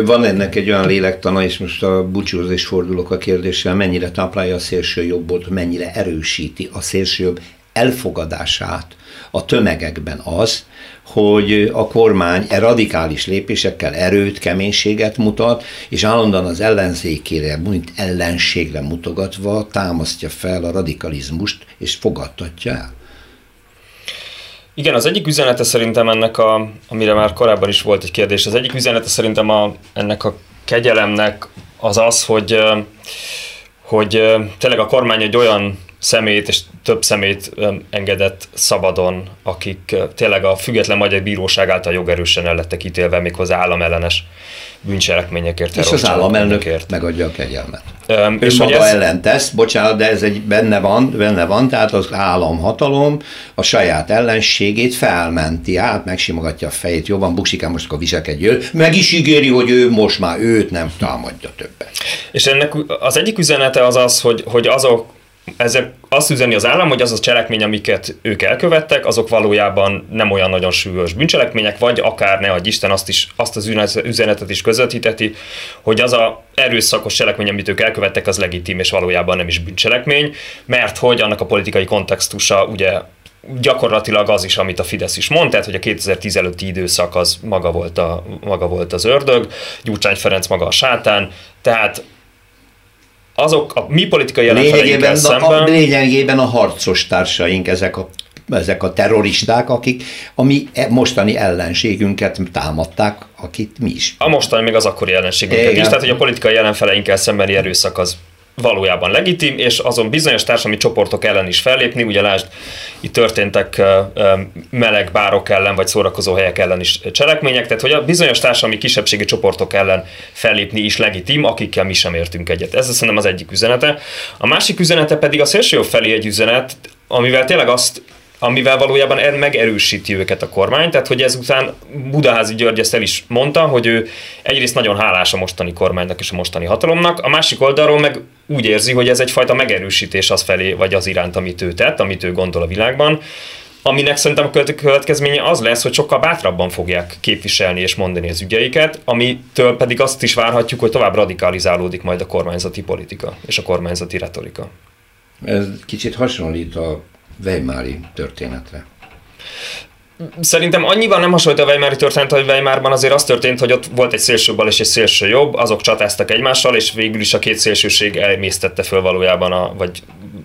Van ennek egy olyan lélektana, és most a búcsúhoz is fordulok a kérdéssel, mennyire táplálja a szélső jobbot, mennyire erősíti a szélső jobb elfogadását a tömegekben az, hogy a kormány e radikális lépésekkel erőt, keménységet mutat, és állandóan az ellenzékére, mint ellenségre mutogatva támasztja fel a radikalizmust, és fogadtatja el. Igen, az egyik üzenete szerintem ennek, a, amire már korábban is volt egy kérdés, az egyik üzenete szerintem a, ennek a kegyelemnek az az, hogy, hogy tényleg a kormány egy olyan szemét és több szemét engedett szabadon, akik tényleg a független magyar bíróság által jogerősen el lettek ítélve méghozzá államellenes bűncselekményekért, És az államelnök megadja a kegyelmet. Um, ő és maga ez... ellen tesz, bocsánat, de ez egy benne van, benne van, tehát az államhatalom a saját ellenségét felmenti, hát megsimogatja a fejét, jobban buksikán most akkor viselkedj meg is ígéri, hogy ő most már őt nem támadja többet. És ennek az egyik üzenete az az, hogy, hogy azok ezek azt üzeni az állam, hogy az a cselekmény, amiket ők elkövettek, azok valójában nem olyan nagyon súlyos bűncselekmények, vagy akár ne adj Isten azt, is, azt az üzenetet is közvetíteti, hogy az a erőszakos cselekmény, amit ők elkövettek, az legitim, és valójában nem is bűncselekmény, mert hogy annak a politikai kontextusa ugye gyakorlatilag az is, amit a Fidesz is mond, tehát hogy a 2010 előtti időszak az maga volt, a, maga volt az ördög, Gyurcsány Ferenc maga a sátán, tehát azok a mi politikai ellenfeleinkkel szemben... A, lényegében a harcos társaink, ezek a ezek a terroristák, akik a mi e- mostani ellenségünket támadták, akit mi is. A mostani még az akkori ellenségünket Igen. is, tehát hogy a politikai ellenfeleinkkel szembeni erőszak az valójában legitim, és azon bizonyos társadalmi csoportok ellen is fellépni, ugye lásd, itt történtek meleg bárok ellen, vagy szórakozó helyek ellen is cselekmények, tehát hogy a bizonyos társadalmi kisebbségi csoportok ellen fellépni is legitim, akikkel mi sem értünk egyet. Ez szerintem az egyik üzenete. A másik üzenete pedig a szélső felé egy üzenet, amivel tényleg azt amivel valójában er- megerősíti őket a kormány, tehát hogy ezután Budaházi György ezt el is mondta, hogy ő egyrészt nagyon hálás a mostani kormánynak és a mostani hatalomnak, a másik oldalról meg úgy érzi, hogy ez egyfajta megerősítés az felé, vagy az iránt, amit ő tett, amit ő gondol a világban, aminek szerintem a következménye az lesz, hogy sokkal bátrabban fogják képviselni és mondani az ügyeiket, amitől pedig azt is várhatjuk, hogy tovább radikalizálódik majd a kormányzati politika és a kormányzati retorika. Ez kicsit hasonlít a Weimári történetre. Szerintem annyiban nem hasonlít a Weimári történet, hogy Weimarban azért az történt, hogy ott volt egy szélső bal és egy szélső jobb, azok csatáztak egymással, és végül is a két szélsőség elmésztette föl valójában, a, vagy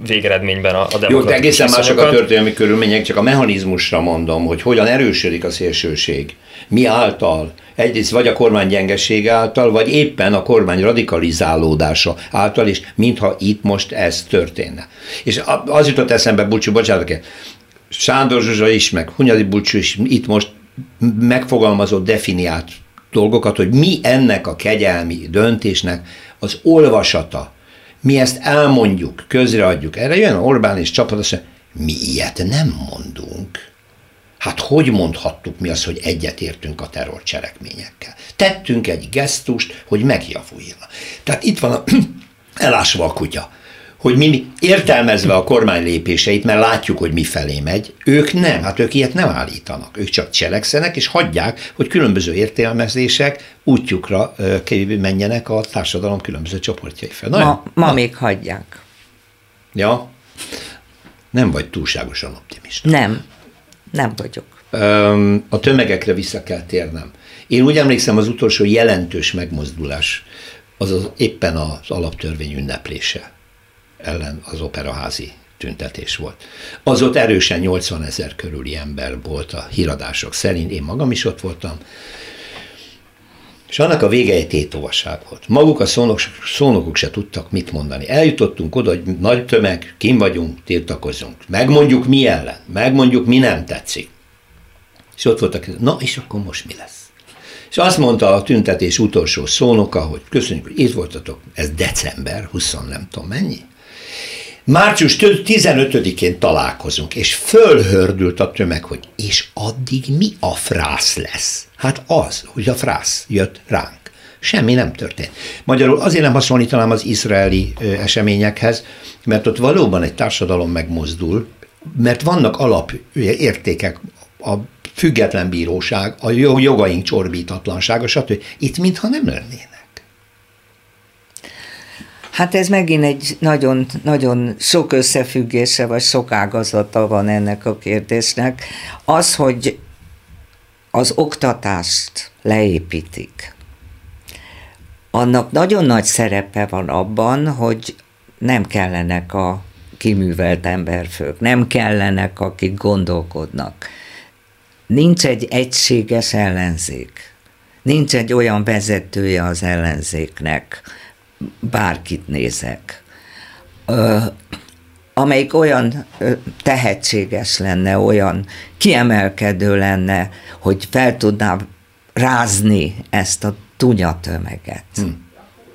végeredményben a, a Jó, de egészen mások a történelmi körülmények, csak a mechanizmusra mondom, hogy hogyan erősödik a szélsőség. Mi által? Egyrészt vagy a kormány gyengesége által, vagy éppen a kormány radikalizálódása által, és mintha itt most ez történne. És az jutott eszembe, Bulcsú, bocsánat, Sándor Zsuzsa is, meg Hunyadi Bulcsú is itt most megfogalmazott, definiált dolgokat, hogy mi ennek a kegyelmi döntésnek az olvasata. Mi ezt elmondjuk, közreadjuk. Erre jön Orbán és csapat, azt mondja, mi ilyet nem mondunk. Hát hogy mondhattuk mi azt, hogy egyetértünk a terrorcselekményekkel? Tettünk egy gesztust, hogy megjavuljon. Tehát itt van a, elásva a kutya hogy mi értelmezve a kormány lépéseit, mert látjuk, hogy mi felé megy, ők nem, hát ők ilyet nem állítanak. Ők csak cselekszenek, és hagyják, hogy különböző értelmezések útjukra menjenek a társadalom különböző csoportjai fel. Na, ma, ma na. még hagyják. Ja, nem vagy túlságosan optimista. Nem, nem vagyok. A tömegekre vissza kell térnem. Én úgy emlékszem, az utolsó jelentős megmozdulás az, az éppen az alaptörvény ünneplése ellen az operaházi tüntetés volt. Az ott erősen 80 ezer körüli ember volt a híradások szerint, én magam is ott voltam, és annak a vége egy tétovaság volt. Maguk a szónok, szónokok se tudtak mit mondani. Eljutottunk oda, hogy nagy tömeg, kim vagyunk, tiltakozunk. Megmondjuk mi ellen, megmondjuk mi nem tetszik. És ott voltak, na és akkor most mi lesz? És azt mondta a tüntetés utolsó szónoka, hogy köszönjük, hogy itt voltatok, ez december 20 nem tudom mennyi, Március 15-én találkozunk, és fölhördült a tömeg, hogy és addig mi a frász lesz? Hát az, hogy a frász jött ránk. Semmi nem történt. Magyarul azért nem hasonlítanám az izraeli eseményekhez, mert ott valóban egy társadalom megmozdul, mert vannak alapértékek, a független bíróság, a jogaink csorbítatlansága, stb. Itt mintha nem lennének. Hát ez megint egy nagyon, nagyon sok összefüggése, vagy sok ágazata van ennek a kérdésnek. Az, hogy az oktatást leépítik, annak nagyon nagy szerepe van abban, hogy nem kellenek a kiművelt emberfők, nem kellenek, akik gondolkodnak. nincs egy egységes ellenzék. Nincs egy olyan vezetője az ellenzéknek, bárkit nézek, amelyik olyan tehetséges lenne, olyan kiemelkedő lenne, hogy fel tudná rázni ezt a tunyatömeget. Hm.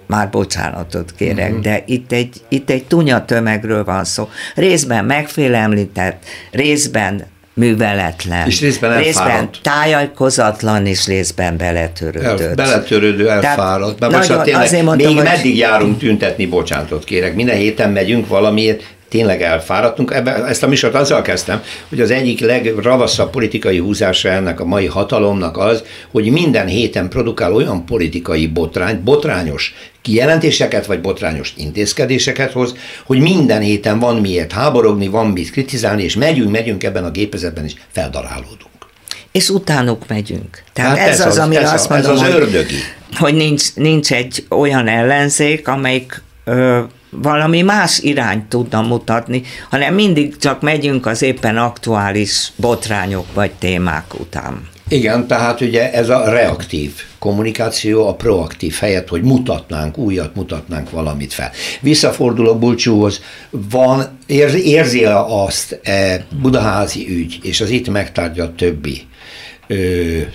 Már bocsánatot kérek, uh-huh. de itt egy, itt egy tunyatömegről van szó. Részben megfélemlített, részben műveletlen. És részben elfáradt. Részben tájajkozatlan, és részben beletörődött. El, beletörődő, elfáradt. Mert most tényleg, mondtam, még hogy... meddig járunk tüntetni, bocsánatot kérek. Minden héten megyünk valamiért, tényleg elfáradtunk. Ebben, ezt a műsort azzal kezdtem, hogy az egyik legravaszabb politikai húzása ennek a mai hatalomnak az, hogy minden héten produkál olyan politikai botrány, botrányos kijelentéseket vagy botrányos intézkedéseket hoz, hogy minden héten van miért háborogni, van mit kritizálni, és megyünk, megyünk ebben a gépezetben is, feldarálódunk. És utánuk megyünk. Tehát hát ez, ez az, az amire ez azt mondom, ez az ördögi. Hogy, hogy nincs, nincs egy olyan ellenzék, amelyik ö, valami más irányt tudna mutatni, hanem mindig csak megyünk az éppen aktuális botrányok vagy témák után. Igen, tehát ugye ez a reaktív kommunikáció a proaktív helyett, hogy mutatnánk, újat mutatnánk valamit fel. Visszafordul a Bulcsúhoz, van, érzi azt e Budaházi ügy, és az itt megtárgyalt többi ö,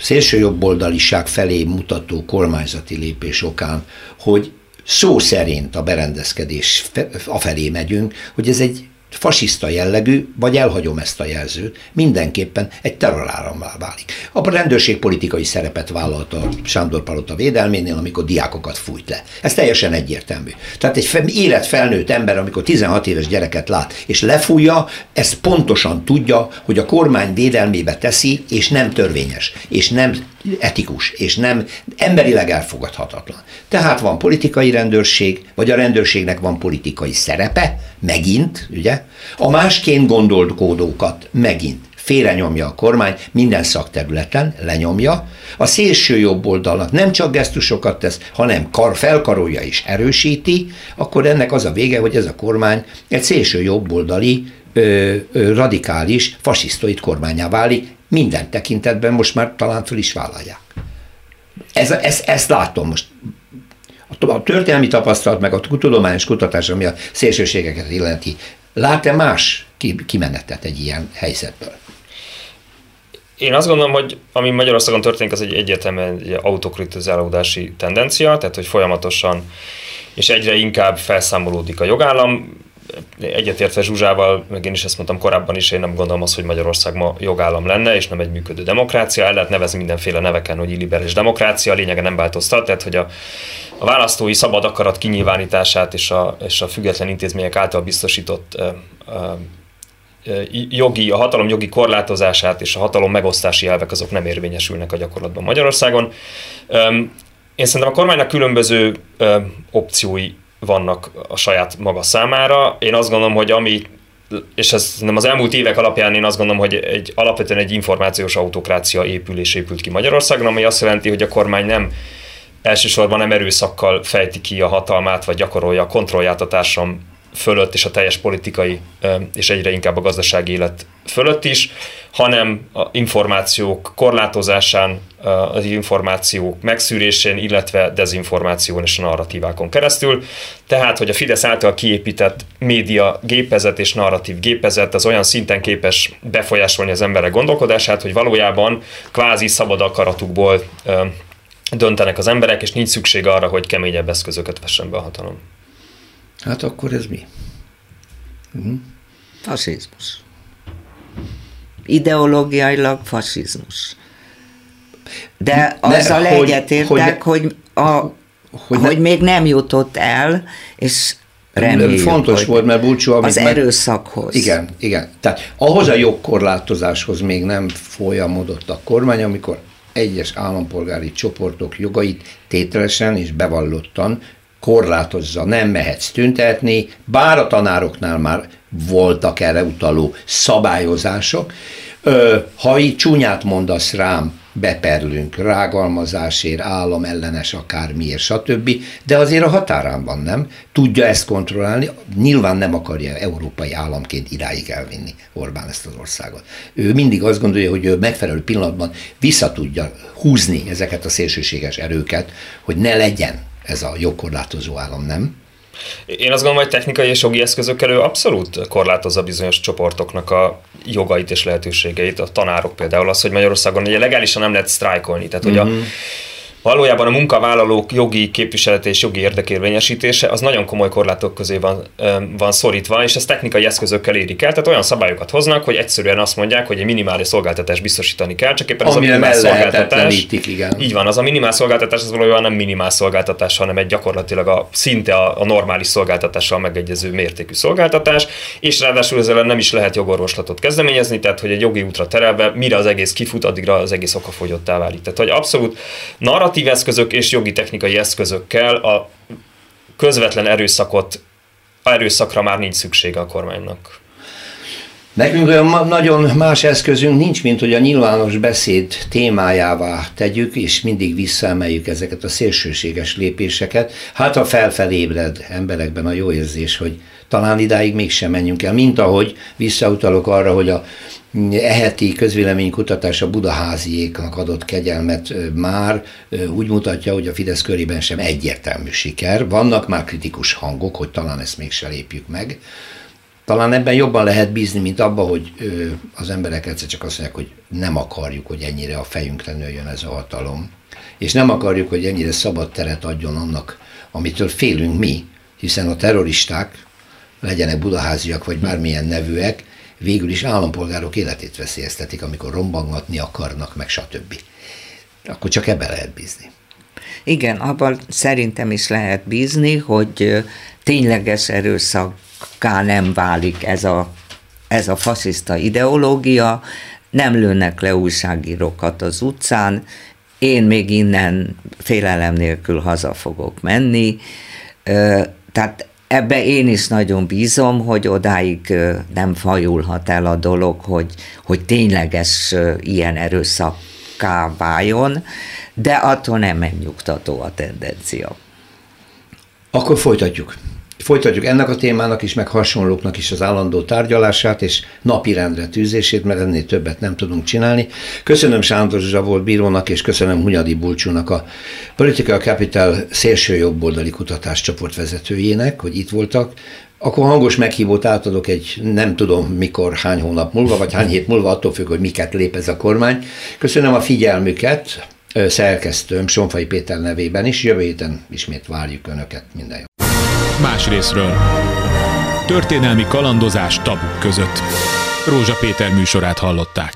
szélsőjobboldaliság felé mutató kormányzati lépés okán, hogy szó szerint a berendezkedés afelé megyünk, hogy ez egy fasiszta jellegű, vagy elhagyom ezt a jelzőt, mindenképpen egy terrorárammá válik. A rendőrség politikai szerepet vállalt a Sándor Palota védelménél, amikor diákokat fújt le. Ez teljesen egyértelmű. Tehát egy életfelnőtt ember, amikor 16 éves gyereket lát, és lefújja, ezt pontosan tudja, hogy a kormány védelmébe teszi, és nem törvényes, és nem etikus, és nem emberileg elfogadhatatlan. Tehát van politikai rendőrség, vagy a rendőrségnek van politikai szerepe, megint, ugye, a másként gondolt kódókat megint félrenyomja a kormány minden szakterületen, lenyomja, a szélső jobb oldalnak nem csak gesztusokat tesz, hanem kar, felkarolja és erősíti, akkor ennek az a vége, hogy ez a kormány egy szélső jobboldali ö, ö, radikális, fasisztoid kormányá válik, minden tekintetben most már talán föl is vállalják. Ez, ez, ezt látom most. A történelmi tapasztalat, meg a tudományos kutatás, ami a szélsőségeket illeti, lát-e más kimenetet egy ilyen helyzetből? Én azt gondolom, hogy ami Magyarországon történik, az egy egyértelműen egy autokritizálódási tendencia, tehát hogy folyamatosan és egyre inkább felszámolódik a jogállam egyetértve Zsuzsával, meg én is ezt mondtam korábban is, én nem gondolom azt, hogy Magyarország ma jogállam lenne, és nem egy működő demokrácia. El lehet nevezni mindenféle neveken, hogy illiberális demokrácia, a lényege nem változtat, tehát hogy a, a választói szabad akarat kinyilvánítását és a, és a független intézmények által biztosított ö, ö, jogi, a hatalom jogi korlátozását és a hatalom megosztási elvek azok nem érvényesülnek a gyakorlatban Magyarországon. Én szerintem a kormánynak különböző opciói vannak a saját maga számára. Én azt gondolom, hogy ami és ez nem az elmúlt évek alapján én azt gondolom, hogy egy, alapvetően egy információs autokrácia épül és épült ki Magyarországon, ami azt jelenti, hogy a kormány nem elsősorban nem erőszakkal fejti ki a hatalmát, vagy gyakorolja a kontrollját a társam fölött és a teljes politikai és egyre inkább a gazdasági élet fölött is, hanem a információk korlátozásán, az információk megszűrésén, illetve dezinformáción és a narratívákon keresztül. Tehát, hogy a Fidesz által kiépített média gépezet és narratív gépezet az olyan szinten képes befolyásolni az emberek gondolkodását, hogy valójában kvázi szabad akaratukból döntenek az emberek, és nincs szükség arra, hogy keményebb eszközöket vessen be a hatalom. Hát akkor ez mi? Uh-huh. Fasizmus. Ideológiailag fasizmus. De azzal ne, egyetértek, hogy, hogy, a, hogy, hogy még nem jutott el, és reméljük, Fontos hogy volt, mert Bulcsú, az meg, erőszakhoz. Igen, igen. Tehát ahhoz a jogkorlátozáshoz még nem folyamodott a kormány, amikor egyes állampolgári csoportok jogait tételesen és bevallottan korlátozza, nem mehetsz tüntetni, bár a tanároknál már voltak erre utaló szabályozások. Ha így csúnyát mondasz rám, beperlünk rágalmazásért, állam ellenes akármiért, stb. De azért a határán van, nem? Tudja ezt kontrollálni, nyilván nem akarja európai államként idáig elvinni Orbán ezt az országot. Ő mindig azt gondolja, hogy ő megfelelő pillanatban vissza tudja húzni ezeket a szélsőséges erőket, hogy ne legyen ez a jogkorlátozó állam, nem? Én azt gondolom, hogy technikai és jogi eszközökkel ő abszolút korlátozza bizonyos csoportoknak a jogait és lehetőségeit. A tanárok például az, hogy Magyarországon ugye legálisan nem lehet sztrájkolni. Tehát, mm-hmm. hogy a mhm valójában a munkavállalók jogi képviselete és jogi érdekérvényesítése az nagyon komoly korlátok közé van, van szorítva, és ezt technikai eszközökkel érik el. Tehát olyan szabályokat hoznak, hogy egyszerűen azt mondják, hogy egy minimális szolgáltatást biztosítani kell, csak éppen az Amire a minimál szolgáltatás. Igen. Így van, az a minimál szolgáltatás az valójában nem minimál szolgáltatás, hanem egy gyakorlatilag a szinte a, a normális szolgáltatással megegyező mértékű szolgáltatás, és ráadásul ezzel nem is lehet jogorvoslatot kezdeményezni, tehát hogy egy jogi útra terelve, mire az egész kifut, addigra az egész okafogyottá válik. Tehát, hogy abszolút narratív normatív eszközök és jogi technikai eszközökkel a közvetlen erőszakot, erőszakra már nincs szüksége a kormánynak. Nekünk olyan nagyon más eszközünk nincs, mint hogy a nyilvános beszéd témájává tegyük, és mindig visszaemeljük ezeket a szélsőséges lépéseket. Hát ha felfelé ébred emberekben a jó érzés, hogy talán idáig mégsem menjünk el, mint ahogy visszautalok arra, hogy a eheti közvéleménykutatás a budaháziéknak adott kegyelmet már úgy mutatja, hogy a Fidesz körében sem egyértelmű siker. Vannak már kritikus hangok, hogy talán ezt mégse lépjük meg. Talán ebben jobban lehet bízni, mint abban, hogy az emberek egyszer csak azt mondják, hogy nem akarjuk, hogy ennyire a fejünkre nőjön ez a hatalom. És nem akarjuk, hogy ennyire szabad teret adjon annak, amitől félünk mi, hiszen a terroristák, legyenek budaháziak vagy bármilyen nevűek, végül is állampolgárok életét veszélyeztetik, amikor rombangatni akarnak, meg stb. Akkor csak ebbe lehet bízni. Igen, abban szerintem is lehet bízni, hogy tényleges erőszakká nem válik ez a, ez a fasiszta ideológia, nem lőnek le újságírókat az utcán, én még innen félelem nélkül haza fogok menni. Tehát ebbe én is nagyon bízom, hogy odáig nem fajulhat el a dolog, hogy, hogy tényleges ilyen erőszakká váljon, de attól nem megnyugtató a tendencia. Akkor folytatjuk. Folytatjuk ennek a témának is, meg hasonlóknak is az állandó tárgyalását és napirendre tűzését, mert ennél többet nem tudunk csinálni. Köszönöm Sándor Zsavolt bírónak, és köszönöm Hunyadi Bulcsúnak, a Political Capital szélső jobboldali kutatáscsoport vezetőjének, hogy itt voltak. Akkor hangos meghívót átadok egy nem tudom mikor, hány hónap múlva, vagy hány hét múlva, attól függ, hogy miket lép ez a kormány. Köszönöm a figyelmüket, szerkesztőm Sonfai Péter nevében is. Jövő héten ismét várjuk Önöket. Minden jó más részről. Történelmi kalandozás tabuk között. Rózsa Péter műsorát hallották.